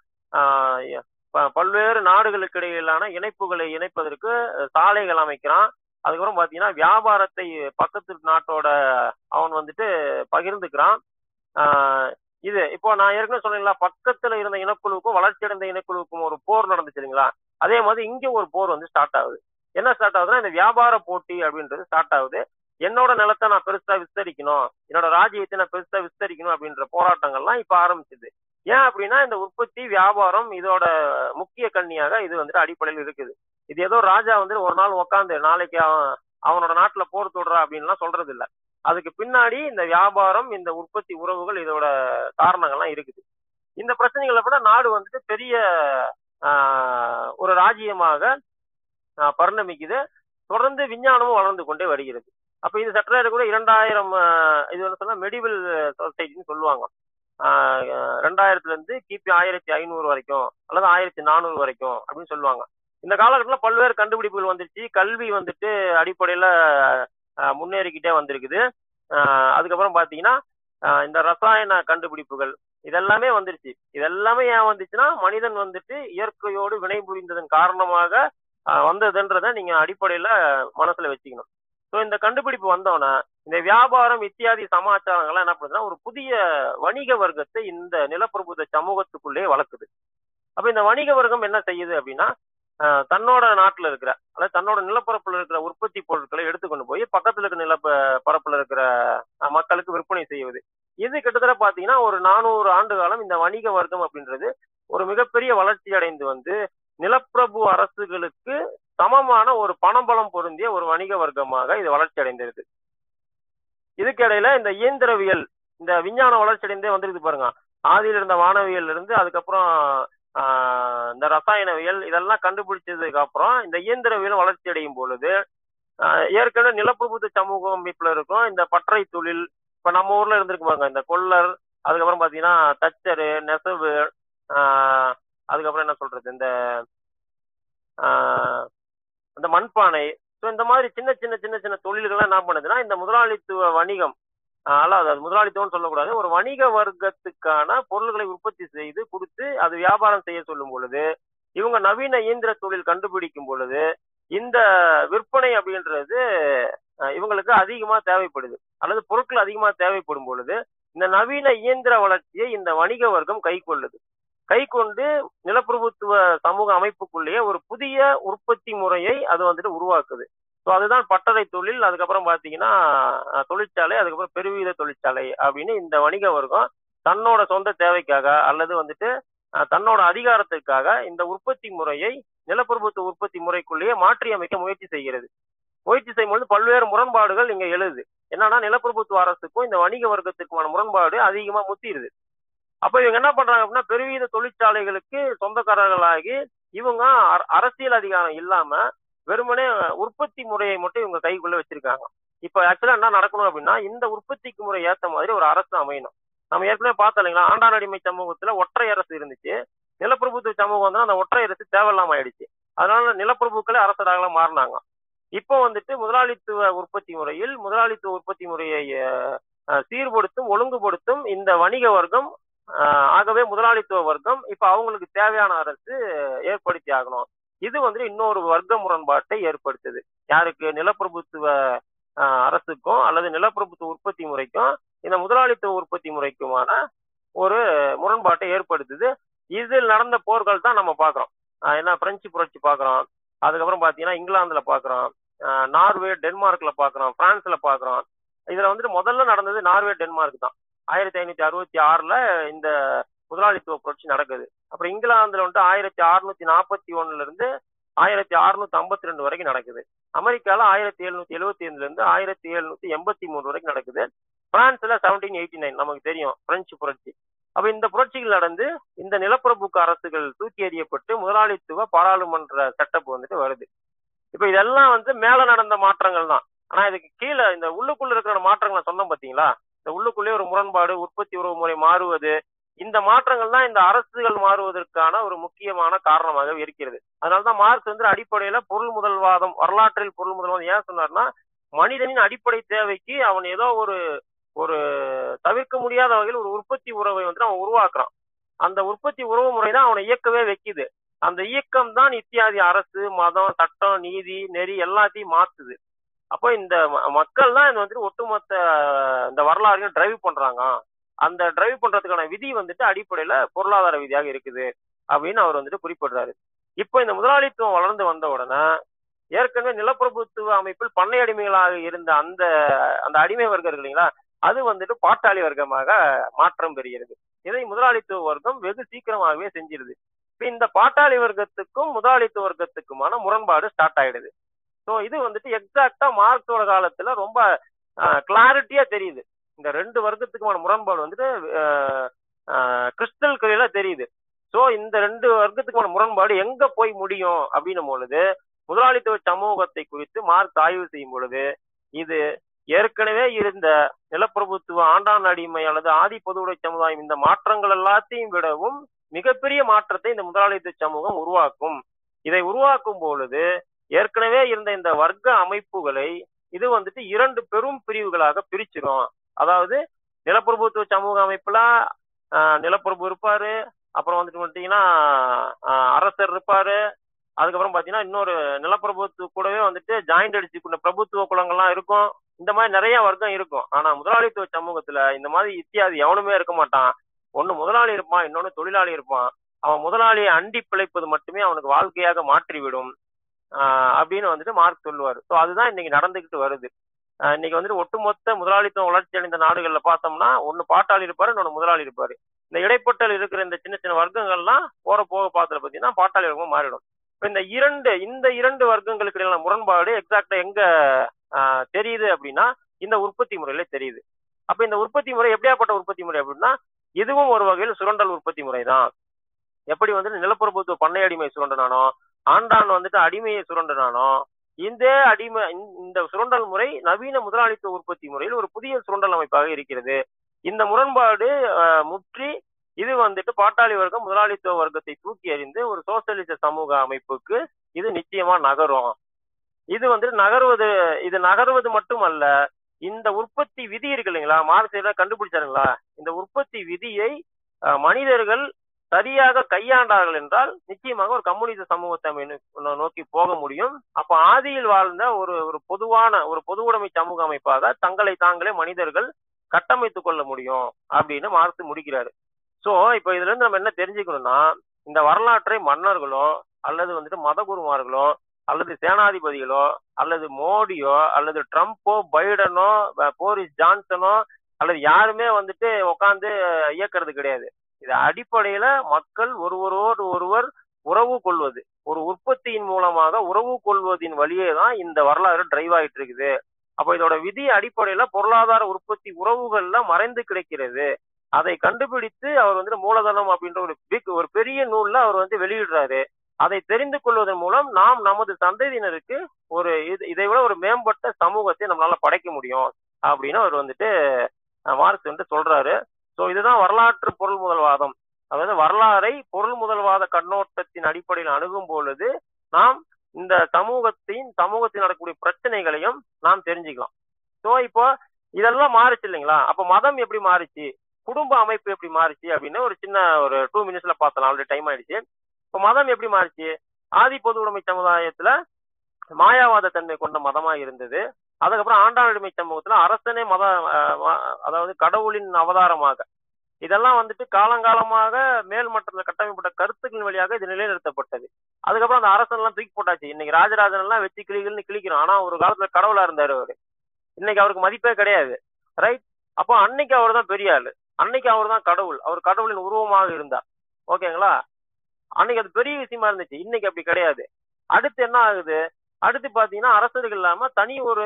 பல்வேறு நாடுகளுக்கு இடையிலான இணைப்புகளை இணைப்பதற்கு சாலைகள் அமைக்கிறான். அதுக்கப்புறம் பாத்தீங்கன்னா வியாபாரத்தை பக்கத்து நாட்டோட அவன் வந்துட்டு பகிர்ந்துக்கிறான். இது இப்போ நான் ஏற்கனவே சொன்னீங்களா பக்கத்துல இருந்த இனக்குழுவுக்கும் வளர்ச்சி அடைந்த இனக்குழுவுக்கும் ஒரு போர் நடந்துச்சு இல்லைங்களா? அதே மாதிரி இங்க ஒரு போர் வந்து ஸ்டார்ட் ஆகுது. என்ன ஸ்டார்ட் ஆகுதுன்னா இந்த வியாபார போட்டி அப்படின்றது ஸ்டார்ட் ஆகுது. என்னோட நிலத்தை நான் பெருசா விஸ்தரிக்கணும். என்னோட ராஜ்யத்தை நான் பெருசா விஸ்தரிக்கணும் அப்படின்ற போராட்டங்கள்லாம் இப்ப ஆரம்பிச்சுது. ஏன் அப்படின்னா இந்த உற்பத்தி வியாபாரம் இதோட முக்கிய கண்ணியாக இது வந்துட்டு அடிப்படையில் இருக்குது. இது ஏதோ ராஜா வந்து ஒரு நாள் உக்காந்து நாளைக்கு அவன் அவனோட நாட்டுல போர் தொடுறா அப்படின்லாம் சொல்றது இல்ல அதுக்கு பின்னாடி இந்த வியாபாரம் இந்த உற்பத்தி உறவுகள் இதோட காரணங்கள்லாம் இருக்குது. இந்த பிரச்சனைகளை விட நாடு வந்துட்டு பெரிய ஒரு ராஜ்யமாக பரிணமிக்குது. தொடர்ந்து விஞ்ஞானமும் வளர்ந்து கொண்டே வருகிறது. அப்ப இது சற்ற கூட இரண்டாயிரம் இது வந்து சொன்னா மெடிவல் சொசைட்டின்னு சொல்லுவாங்க. ரெண்டாயிரத்துல இருந்து கிபி ஆயிரத்தி ஐநூறு வரைக்கும் அல்லது ஆயிரத்தி நானூறு வரைக்கும் அப்படின்னு சொல்லுவாங்க. இந்த காலகட்டத்தில் பல்வேறு கண்டுபிடிப்புகள் வந்துருச்சு. கல்வி வந்துட்டு அடிப்படையில முன்னேறிக்கிட்டே வந்திருக்குது. அதுக்கப்புறம் பாத்தீங்கன்னா இந்த ரசாயன கண்டுபிடிப்புகள் இதெல்லாமே வந்துருச்சு. இதெல்லாமே ஏன் வந்துச்சுன்னா மனிதன் வந்துட்டு இயற்கையோடு வினை புரிந்ததன் காரணமாக வந்ததுன்றதை நீங்க அடிப்படையில மனசுல வச்சுக்கணும். ஸோ இந்த கண்டுபிடிப்பு வந்தோன்னே இந்த வியாபாரம் இத்தியாதி சமாச்சாரங்கள்லாம் என்ன பண்ணுதுன்னா ஒரு புதிய வணிக வர்க்கத்தை இந்த நிலப்பிரபுத்த சமூகத்துக்குள்ளே வளர்க்குது. அப்ப இந்த வணிக வர்க்கம் என்ன செய்யுது அப்படின்னா தன்னோட நாட்டுல இருக்கிற அதாவது தன்னோட நிலப்பரப்புல இருக்கிற உற்பத்தி பொருட்களை எடுத்துக்கொண்டு போய் பக்கத்துல இருக்கிற நில பரப்புல இருக்கிற மக்களுக்கு விற்பனை செய்வது. இது கிட்டத்தட்ட பாத்தீங்கன்னா ஒரு நானூறு ஆண்டு காலம் இந்த வணிக வர்க்கம் அப்படின்றது ஒரு மிகப்பெரிய வளர்ச்சி அடைந்து வந்து நிலப்பிரபு அரசுகளுக்கு சமமான ஒரு பணம்பலம் பொருந்திய ஒரு வணிக வர்க்கமாக இது வளர்ச்சி அடைந்திருக்கு. இதுக்கிடையில இந்த இயந்திரவியல் இந்த விஞ்ஞான வளர்ச்சி அடைந்தே வந்துருக்கு பாருங்க. ஆதியில் இருந்த வானவியல் இருந்து அதுக்கப்புறம் ஆஹ், இந்த ரசாயனவியல் இதெல்லாம் கண்டுபிடிச்சதுக்கு அப்புறம் இந்த இயந்திரவியல் வளர்ச்சி அடையும் பொழுது ஏற்கனவே நிலப்பிரபுத்த சமூக அமைப்புல இருக்கும் இந்த பற்றை தொழில் இப்ப நம்ம ஊர்ல இருந்திருக்கு பாருங்க. இந்த கொல்லர் அதுக்கப்புறம் பாத்தீங்கன்னா தச்சரு நெசவு ஆஹ், அதுக்கப்புறம் என்ன சொல்றது இந்த ஆஹ், இந்த மண்பானை. ஸோ இந்த மாதிரி சின்ன சின்ன சின்ன சின்ன தொழில்கள்லாம் என்ன பண்ணுதுன்னா இந்த முதலாளித்துவ வணிகம் ஆஹ் அது முதலாளித்துவம்னு சொல்லக்கூடாது ஒரு வணிக வர்க்கத்துக்கான பொருள்களை உற்பத்தி செய்து கொடுத்து அது வியாபாரம் செய்ய சொல்லும் பொழுது இவங்க நவீன இயந்திர தொழில் கண்டுபிடிக்கும் பொழுது இந்த விற்பனை அப்படின்றது இவங்களுக்கு அதிகமா தேவைப்படுது. அல்லது பொருட்கள் அதிகமா தேவைப்படும் பொழுது இந்த நவீன இயந்திர வளர்ச்சியை இந்த வணிக வர்க்கம் கை கைக்கொண்டு கை கொண்டு நிலப்பிரபுத்துவ சமூக அமைப்புக்குள்ளேயே ஒரு புதிய உற்பத்தி முறையை அது வந்துட்டு உருவாக்குது. ஸோ அதுதான் பட்டறை தொழில். அதுக்கப்புறம் பார்த்தீங்கன்னா தொழிற்சாலை அதுக்கப்புறம் பெருவீத தொழிற்சாலை அப்படின்னு இந்த வணிக வர்க்கம் தன்னோட சொந்த தேவைக்காக அல்லது வந்துட்டு தன்னோட அதிகாரத்திற்காக இந்த உற்பத்தி முறையை நிலப்பிரபுத்துவ உற்பத்தி முறைக்குள்ளேயே மாற்றி அமைக்க முயற்சி செய்கிறது. முயற்சி செய்யும்போது பல்வேறு முரண்பாடுகள் இங்க எழுது. என்னன்னா நிலப்பிரபுத்துவ அரசுக்கும் இந்த வணிக வர்க்கத்திற்குமான முரண்பாடு அதிகமா முத்திடுது. அப்ப இவங்க என்ன பண்றாங்க அப்படின்னா பெருவீத தொழிற்சாலைகளுக்கு சொந்தக்காரர்களாகி இவங்க அரசியல் அதிகாரம் இல்லாம வெறுமனே உற்பத்தி முறையை மட்டும் இவங்க கைக்குள்ள வச்சிருக்காங்க. இப்ப ஆக்சுவலா என்ன நடக்கணும் அப்படின்னா இந்த உற்பத்திக்கு முறை ஏத்த மாதிரி ஒரு அரசு அமையணும். நம்ம ஏற்கனவே பார்த்தோம் இல்லைங்களா ஆண்டாண்டடிமை சமூகத்துல ஒற்றை அரசு இருந்துச்சு. நிலப்பிரபுத்துவ சமூகம் வந்து அந்த ஒற்றை அரசு தேவையில்லாம ஆயிடுச்சு. அதனால நிலப்பிரபுக்களே அரசராக மாறினாங்க. இப்போ வந்துட்டு முதலாளித்துவ உற்பத்தி முறையில் முதலாளித்துவ உற்பத்தி முறையை சீர்படுத்தும் ஒழுங்குபடுத்தும் இந்த வணிக வர்க்கம் ஆகவே முதலாளித்துவ வர்க்கம் இப்ப அவங்களுக்கு தேவையான அரசு ஏற்படுத்தி ஆகணும். இது வந்து இன்னொரு வர்க்க முரண்பாட்டை ஏற்படுத்துது. யாருக்கு? நிலப்பிரபுத்துவ அரசுக்கும் அல்லது நிலப்பிரபுத்துவ உற்பத்தி முறைக்கும் இந்த முதலாளித்துவ உற்பத்தி முறைக்குமான ஒரு முரண்பாட்டை ஏற்படுத்துது. இதில் நடந்த போர்கள் தான் நம்ம பார்க்குறோம் என்ன பிரெஞ்சு புரட்சி பாக்குறோம். அதுக்கப்புறம் பார்த்தீங்கன்னா இங்கிலாந்துல பார்க்குறோம் நார்வே டென்மார்க்ல பார்க்குறோம் பிரான்ஸ்ல பார்க்குறோம் இதுல வந்துட்டு முதல்ல நடந்தது நார்வே டென்மார்க் தான். ஆயிரத்தி ஐநூத்தி அறுபத்தி ஆறுல இந்த முதலாளித்துவ புரட்சி நடக்குது. அப்புறம் இங்கிலாந்துல வந்துட்டு ஆயிரத்தி அறுநூத்தி நாற்பத்தி ஒண்ணுல இருந்து ஆயிரத்தி அறுநூத்தி ஐம்பத்தி ரெண்டு வரைக்கும் நடக்குது. அமெரிக்கால ஆயிரத்தி எழுநூத்தி எழுபத்தி ஐந்துல இருந்து ஆயிரத்தி எழுநூத்தி எண்பத்தி மூணு வரைக்கும் நடக்குது. பிரான்ஸ்ல செவன்டீன் எயிட்டி நைன் நமக்கு தெரியும் பிரெஞ்சு புரட்சி. அப்ப இந்த புரட்சிகள் நடந்து இந்த நிலப்பிரபுக்கு அரசுகள் தூக்கி எறியப்பட்டு முதலாளித்துவ பாராளுமன்ற செட்டப் வந்துட்டு வருது. இப்ப இதெல்லாம் வந்து மேல நடந்த மாற்றங்கள் தான் ஆனா இதுக்கு கீழே இந்த உள்ளுக்குள்ள இருக்கிற மாற்றங்களை சொன்னோம் பாத்தீங்களா? இந்த உள்ளுக்குள்ளே ஒரு முரண்பாடு உற்பத்தி உறவு முறை மாறுவது இந்த மாற்றங்கள் தான் இந்த அரசுகள் மாறுவதற்கான ஒரு முக்கியமான காரணமாக இருக்கிறது. அதனாலதான் மார்க்ஸ் வந்து அடிப்படையில பொருள் முதல்வாதம் வரலாற்றில் பொருள் முதல்வாதம் ஏன் சொன்னார்னா மனிதனின் அடிப்படை தேவைக்கு அவன் ஏதோ ஒரு ஒரு தவிர்க்க முடியாத வகையில் ஒரு உற்பத்தி உறவை வந்து அவன் உருவாக்குறான். அந்த உற்பத்தி உறவு முறை தான் அவனை இயக்கவே வைக்குது. அந்த இயக்கம் தான் இத்தியாதி அரசு மதம் சட்டம் நீதி நெறி எல்லாத்தையும் மாத்துது. அப்போ இந்த மக்கள் தான் இது வந்துட்டு ஒட்டுமொத்த இந்த வரலாறையும் டிரைவ் பண்றாங்க. அந்த டிரைவ் பண்றதுக்கான விதி வந்துட்டு அடிப்படையில பொருளாதார விதியாக இருக்குது அப்படின்னு அவர் வந்துட்டு குறிப்பிடுறாரு. இப்போ இந்த முதலாளித்துவம் வளர்ந்து வந்த உடனே ஏற்கனவே நிலப்பிரபுத்துவ அமைப்பில் பண்ணை அடிமைகளாக இருந்த அந்த அந்த அடிமை வர்க்கம் இருக்கு இல்லைங்களா அது வந்துட்டு பாட்டாளி வர்க்கமாக மாற்றம் பெறுகிறது. இதை முதலாளித்துவ வர்க்கம் வெகு சீக்கிரமாகவே செஞ்சிருது. இப்ப இந்த பாட்டாளி வர்க்கத்துக்கும் முதலாளித்துவ வர்க்கத்துக்குமான முரண்பாடு ஸ்டார்ட் ஆயிடுது. ஸோ இது வந்துட்டு எக்ஸாக்டா மார்க்ஸோட காலத்துல ரொம்ப கிளாரிட்டியா தெரியுது. இந்த ரெண்டு வர்க்கத்துக்குமான முரண்பாடு வந்துட்டு கிறிஸ்டல் கிளியரா தெரியுது. ஸோ இந்த ரெண்டு வர்க்கத்துக்குமான முரண்பாடு எங்க போய் முடியும் அப்படின்னும் பொழுது முதலாளித்துவ சமூகத்தை குறித்து மார்க்ஸ் ஆய்வு செய்யும் பொழுது இது ஏற்கனவே இருந்த நிலப்பிரபுத்துவ ஆண்டான் அடிமை அல்லது ஆதி பொதுவுடை சமுதாயம் இந்த மாற்றங்கள் எல்லாத்தையும் விடவும் மிகப்பெரிய மாற்றத்தை இந்த முதலாளித்துவ சமூகம் உருவாக்கும். இதை உருவாக்கும் பொழுது ஏற்கனவே இருந்த இந்த வர்க்க அமைப்புகளை இது வந்துட்டு இரண்டு பெரும் பிரிவுகளாக பிரிச்சிரும். அதாவது நிலப்பிரபுத்துவ சமூக அமைப்புல நிலப்பிரபு இருப்பாரு. அப்புறம் வந்துட்டு பார்த்தீங்கன்னா அரசர் இருப்பாரு. அதுக்கப்புறம் பாத்தீங்கன்னா இன்னொரு நிலப்பிரபுத்துவ கூடவே வந்துட்டு ஜாயிண்ட் அடிச்சுக்கொண்ட பிரபுத்துவ குலங்கள்லாம் இருக்கும். இந்த மாதிரி நிறைய வர்க்கம் இருக்கும். ஆனா முதலாளித்துவ சமூகத்துல இந்த மாதிரி இத்தியாதி எவனுமே இருக்க மாட்டான். ஒன்னு முதலாளி இருப்பான் இன்னொன்னு தொழிலாளி இருப்பான். அவன் முதலாளியை அண்டி பிழைப்பது மட்டுமே அவனுக்கு வாழ்க்கையாக மாற்றிவிடும். அப்படின்னு வந்துட்டு மார்க் சொல்லுவார். ஸோ அதுதான் இன்னைக்கு நடந்துகிட்டு வருது. இன்னைக்கு வந்துட்டு ஒட்டுமொத்த முதலாளித்துவம் வளர்ச்சி அடைந்த நாடுகள்ல பார்த்தோம்னா ஒன்னு பாட்டாளி இருப்பாரு இன்னொன்று முதலாளி இருப்பாரு. இந்த இடைப்பட்டல் இருக்கிற இந்த சின்ன சின்ன வர்க்கங்கள்லாம் போற போக பார்த்துல பார்த்தீங்கன்னா பாட்டாளி வர்க்கமா மாறிடும். இப்போ இந்த இரண்டு இந்த இரண்டு வர்க்கங்களுக்கு இடையிலான முரண்பாடு எக்ஸாக்டா எங்க தெரியுது அப்படின்னா இந்த உற்பத்தி முறையில தெரியுது. அப்ப இந்த உற்பத்தி முறை எப்படியாப்பட்ட உற்பத்தி முறை அப்படின்னா இதுவும் ஒரு வகையில் சுரண்டல் உற்பத்தி முறை தான் எப்படி வந்துட்டு நிலப்பிரபுத்துவ பண்ணையடிமை சுரண்டனானோ ஆண்டான் வந்துட்டு அடிமையை சுரண்டனானோ இந்த அடிமை இந்த- சுரண்டல் முறை நவீன முதலாளித்துவ உற்பத்தி முறையில் ஒரு புதிய சுரண்டல் அமைப்பாக இருக்கிறது. இந்த முரண்பாடு முற்றி இது வந்துட்டு பாட்டாளி வர்க்கம் முதலாளித்துவ வர்க்கத்தை தூக்கி அறிந்து ஒரு சோசியலிச சமூக அமைப்புக்கு இது நிச்சயமா நகரும். இது வந்துட்டு நகர்வது இது நகர்வது மட்டுமல்ல இந்த உற்பத்தி விதி இருக்கு இல்லைங்களா? மார்க்சில கண்டுபிடிச்சாருங்களா? இந்த உற்பத்தி விதியை மனிதர்கள் சரியாக கையாண்டார்கள் என்றால் நிச்சயமாக ஒரு கம்யூனிச சமூகத்தை நோக்கி போக முடியும். அப்ப ஆதியில் வாழ்ந்த ஒரு ஒரு பொதுவான ஒரு பொதுவுடைமை சமூக அமைப்பாக தங்களை தாங்களே மனிதர்கள் கட்டமைத்துக் கொள்ள முடியும் அப்படின்னு மார்க்ஸ் முடிக்கிறாரு. சோ இப்ப இதுல இருந்து நம்ம என்ன தெரிஞ்சுக்கணும்னா இந்த வரலாற்றை மன்னர்களோ அல்லது வந்துட்டு மதகுருமார்களோ அல்லது சேனாதிபதிகளோ அல்லது மோடியோ அல்லது ட்ரம்ப்போ பைடனோ போரிஸ் ஜான்சனோ அல்லது யாருமே வந்துட்டு உட்காந்து இயக்கிறது கிடையாது. இது அடிப்படையில மக்கள் ஒருவரோடு ஒருவர் உறவு கொள்வது. ஒரு உற்பத்தியின் மூலமாக உறவு கொள்வதின் வழியே தான் இந்த வரலாறு டிரைவ் ஆயிட்டு இருக்குது. அப்ப இதோட விதி அடிப்படையில பொருளாதார உற்பத்தி உறவுகள்ல மறைந்து கிடைக்கிறது. அதை கண்டுபிடித்து அவர் வந்து மூலதனம் அப்படின்ற ஒரு பிக் ஒரு பெரிய நூல்ல அவர் வந்து வெளியிடுறாரு. அதை தெரிந்து கொள்வதன் மூலம் நாம் நமது சந்ததியினருக்கு ஒரு இது இதை விட ஒரு மேம்பட்ட சமூகத்தை நம்மளால படைக்க முடியும் அப்படின்னு அவர் வந்துட்டு மார்க்ஸ் வந்துட்டு சொல்றாரு. சோ இதுதான் வரலாற்று பொருள் முதல்வாதம். அதாவது வரலாறை பொருள் முதல்வாத கண்ணோட்டத்தின் அடிப்படையில் அணுகும் பொழுது நாம் இந்த சமூகத்தின் சமூகத்தில் நடக்கக்கூடிய பிரச்சனைகளையும் நாம் தெரிஞ்சுக்கலாம். சோ இப்போ இதெல்லாம் மாறிச்சு இல்லைங்களா? அப்ப மதம் எப்படி மாறிச்சு? குடும்ப அமைப்பு எப்படி மாறிச்சு? அப்படின்னு ஒரு சின்ன ஒரு டூ மினிட்ஸ்ல பார்த்தலாம். ஆல்ரெடி டைம் ஆயிடுச்சு. இப்ப மதம் எப்படி மாறிச்சு? ஆதி பொது உடைமை சமுதாயத்துல மாயாவாத தன்மை கொண்ட மதமா இருந்தது. அதுக்கப்புறம் ஆண்டாளுமை சமூகத்துல அரசனே மத அதாவது கடவுளின் அவதாரமாக. இதெல்லாம் வந்துட்டு காலங்காலமாக மேல் மட்டத்தில் கட்டமைப்பட்ட கருத்துக்களின் வழியாக இது நிலைநிறுத்தப்பட்டது. அதுக்கப்புறம் அந்த அரசன் எல்லாம் தூக்கி போட்டாச்சு. இன்னைக்கு ராஜராஜன் எல்லாம் வச்சு கிளிகள்னு கிளிக்கிறோம் ஆனா ஒரு காலத்துல கடவுளா இருந்தாரு அவரு. இன்னைக்கு அவருக்கு மதிப்பே கிடையாது. ரைட் அப்போ அன்னைக்கு அவர் தான் பெரிய ஆளு. அன்னைக்கு அவர் தான் கடவுள். அவர் கடவுளின் உருவமாக இருந்தார். ஓகேங்களா? அன்னைக்கு அது பெரிய விஷயமா இருந்துச்சு. இன்னைக்கு அப்படி கிடையாது. அடுத்து என்ன ஆகுது? அடுத்து பாத்தீங்கன்னா அரசர்கள் இல்லாம தனி ஒரு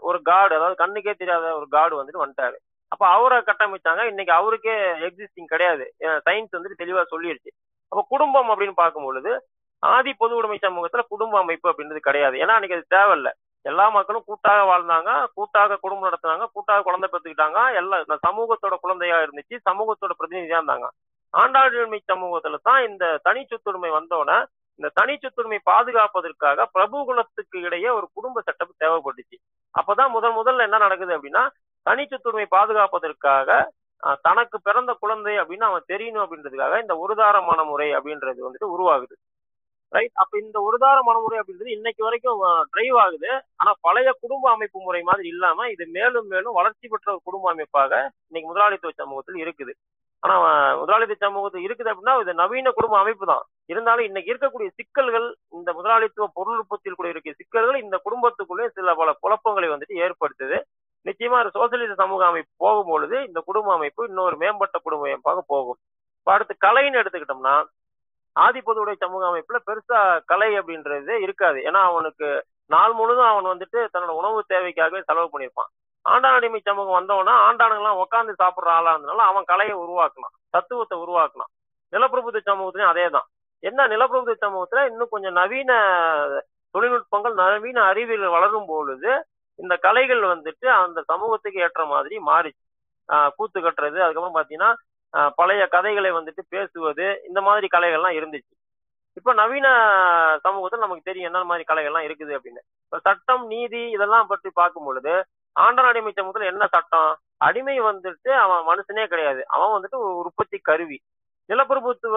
ஒரு காடு அதாவது கண்ணுக்கே தெரியாத ஒரு காடு வந்துட்டு வந்துட்டாரு. அப்ப அவரை கட்டமைச்சாங்க. இன்னைக்கு அவருக்கே எக்ஸிஸ்டிங் கிடையாது. சயின்ஸ் வந்துட்டு தெளிவா சொல்லிடுச்சு அப்ப குடும்பம் அப்படின்னு பார்க்கும் பொழுது ஆதி பொது உடைமை சமூகத்துல குடும்ப அமைப்பு அப்படின்றது கிடையாது. ஏன்னா அன்னைக்கு அது தேவையில்ல. எல்லா மக்களும் கூட்டாக வாழ்ந்தாங்க. கூட்டாக குடும்பம் நடத்துனாங்க. கூட்டாக குழந்தை பெற்றுக்கிட்டாங்க. எல்லா இந்த சமூகத்தோட குழந்தையா இருந்துச்சு. சமூகத்தோட பிரதிநிதியா இருந்தாங்க. ஆண்டாளுமை சமூகத்துல தான் இந்த தனி சொத்துரிமை வந்தோடனே இந்த தனி சொத்துரிமை பாதுகாப்பதற்காக பிரபு குலத்துக்கு இடையே ஒரு குடும்ப சட்டம் தேவைப்பட்டுச்சு அப்பதான் முதல் முதல்ல என்ன நடக்குது அப்படின்னா தனி சொத்துரிமை பாதுகாப்பதற்காக தனக்கு பிறந்த குழந்தை அப்படின்னு அவன் தெரியணும் அப்படின்றதுக்காக இந்த ஒருதார மனமுறை அப்படின்றது வந்துட்டு உருவாகுது. ரைட் அப்ப இந்த ஒருதார மனமுறை அப்படின்றது இன்னைக்கு வரைக்கும் டிரைவ் ஆகுது. ஆனா பழைய குடும்ப அமைப்பு முறை மாதிரி இல்லாம இது மேலும் மேலும் வளர்ச்சி பெற்ற ஒரு குடும்ப அமைப்பாக இன்னைக்கு முதலாளித்துவ சமூகத்தில் இருக்குது. ஆனா முதலாளித்துவ சமூகத்தில் இருக்குது அப்படின்னா இது நவீன குடும்ப அமைப்பு தான் இருந்தாலும் இன்னைக்கு இருக்கக்கூடிய சிக்கல்கள் இந்த முதலாளித்துவ பொருள் உற்பத்தியில் கூட இருக்க சிக்கல்கள் இந்த குடும்பத்துக்குள்ளே சில பல குழப்பங்களை வந்துட்டு ஏற்படுத்துது. நிச்சயமா ஒரு சோசியலிச சமூக அமைப்பு போகும்பொழுது இந்த குடும்ப அமைப்பு இன்னொரு மேம்பட்ட குடும்ப அமைப்பாக போகும். இப்ப அடுத்து கலைன்னு எடுத்துக்கிட்டோம்னா ஆதிப்பதுடைய சமூக அமைப்புல பெருசா கலை அப்படின்றது இருக்காது. ஏன்னா அவனுக்கு நாள் முழுதும் அவன் வந்துட்டு தன்னோட உணவு தேவைக்காகவே செலவு பண்ணியிருப்பான். ஆண்டான் அடிமை சமூகம் வந்தவனா ஆண்டானுங்கெல்லாம் உட்காந்து சாப்பிடுற ஆளா இருந்தனால அவன் கலையை உருவாக்கலாம் தத்துவத்தை உருவாக்கலாம் நிலப்பிரபுத்த சமூகத்திலையும் அதே தான் என்ன நிலப்பிரபுத்த சமூகத்துல? இன்னும் கொஞ்சம் நவீன தொழில்நுட்பங்கள் நவீன அறிவியல் வளரும் பொழுது இந்த கலைகள் வந்துட்டு அந்த சமூகத்துக்கு ஏற்ற மாதிரி மாறிச்சு. ஆஹ் கூத்து கட்டுறது அதுக்கப்புறம் பாத்தீங்கன்னா பழைய கதைகளை வந்துட்டு பேசுவது இந்த மாதிரி கலைகள்லாம் இருந்துச்சு. இப்ப நவீன சமூகத்தில் நமக்கு தெரியும் என்ன மாதிரி கலைகள்லாம் இருக்குது அப்படின்னு. இப்ப சட்டம் நீதி இதெல்லாம் பற்றி பார்க்கும் பொழுது ஆண்டாள் அடிமை சமூகத்துல என்ன சட்டம்? அடிமை வந்துட்டு அவன் மனுஷனே கிடையாது. அவன் வந்துட்டு ஒரு உற்பத்தி கருவி. நிலப்பிரபுத்துவ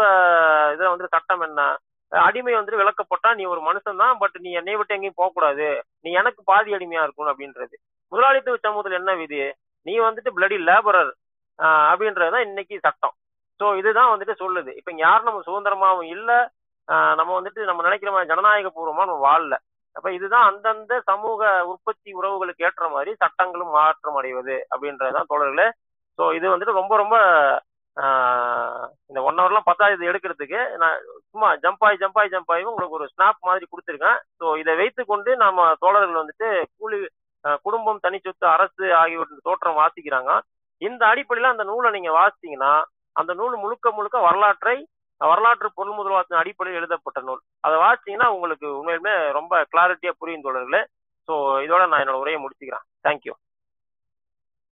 இதுல வந்து சட்டம் என்ன? அடிமை வந்துட்டு விளக்கப்பட்டா நீ ஒரு மனுஷன் தான் பட் நீ என்னை விட்டு எங்கேயும் போகக்கூடாது. நீ எனக்கு பாதி அடிமையா இருக்கணும் அப்படின்றது. முதலாளித்துவ சமூகத்துல என்ன விதி? நீ வந்துட்டு பிளடி லேபரர் அப்படின்றதுதான் இன்னைக்கு சட்டம். ஸோ இதுதான் வந்துட்டு சொல்லுது. இப்ப யாரும் நம்ம சுதந்திரமாவும் இல்ல. நம்ம வந்துட்டு நம்ம நினைக்கிற மாதிரி ஜனநாயக பூர்வமா நம்ம வாழல. அப்ப இதுதான் அந்தந்த சமூக உற்பத்தி உறவுகளுக்கு ஏற்ற மாதிரி சட்டங்களும் மாற்றம் அடைவது அப்படின்றதுதான் தோழர்களே. ஸோ இது வந்துட்டு ரொம்ப ரொம்ப இந்த ஒன் ஹவர்லாம் பத்தாது இது எடுக்கிறதுக்கு. நான் சும்மா ஜம்பாய் ஜம்பாய் ஜம்பாயும் உங்களுக்கு ஒரு ஸ்னாப் மாதிரி கொடுத்துருக்கேன். ஸோ இதை வைத்து கொண்டு நம்ம தோழர்கள் வந்துட்டு கூலி குடும்பம் தனி சொத்து அரசு ஆகியவற்றின் தோற்றம் வாசிக்கிறாங்க. இந்த அடிப்படையில் அந்த நூலை நீங்க வாசித்தீங்கன்னா அந்த நூல் முழுக்க முழுக்க வரலாற்றை வரலாற்று பொருள் முதல்வாதத்தின் அடிப்படையில் எழுதப்பட்ட நூல். அதை வாசிச்சீங்கன்னா உங்களுக்கு உண்மையிலுமே ரொம்ப கிளாரிட்டியா புரியும் தோழர்களே. ஸோ இதோட நான் என்னோட உரையை முடிச்சுக்கிறேன். தேங்க்யூ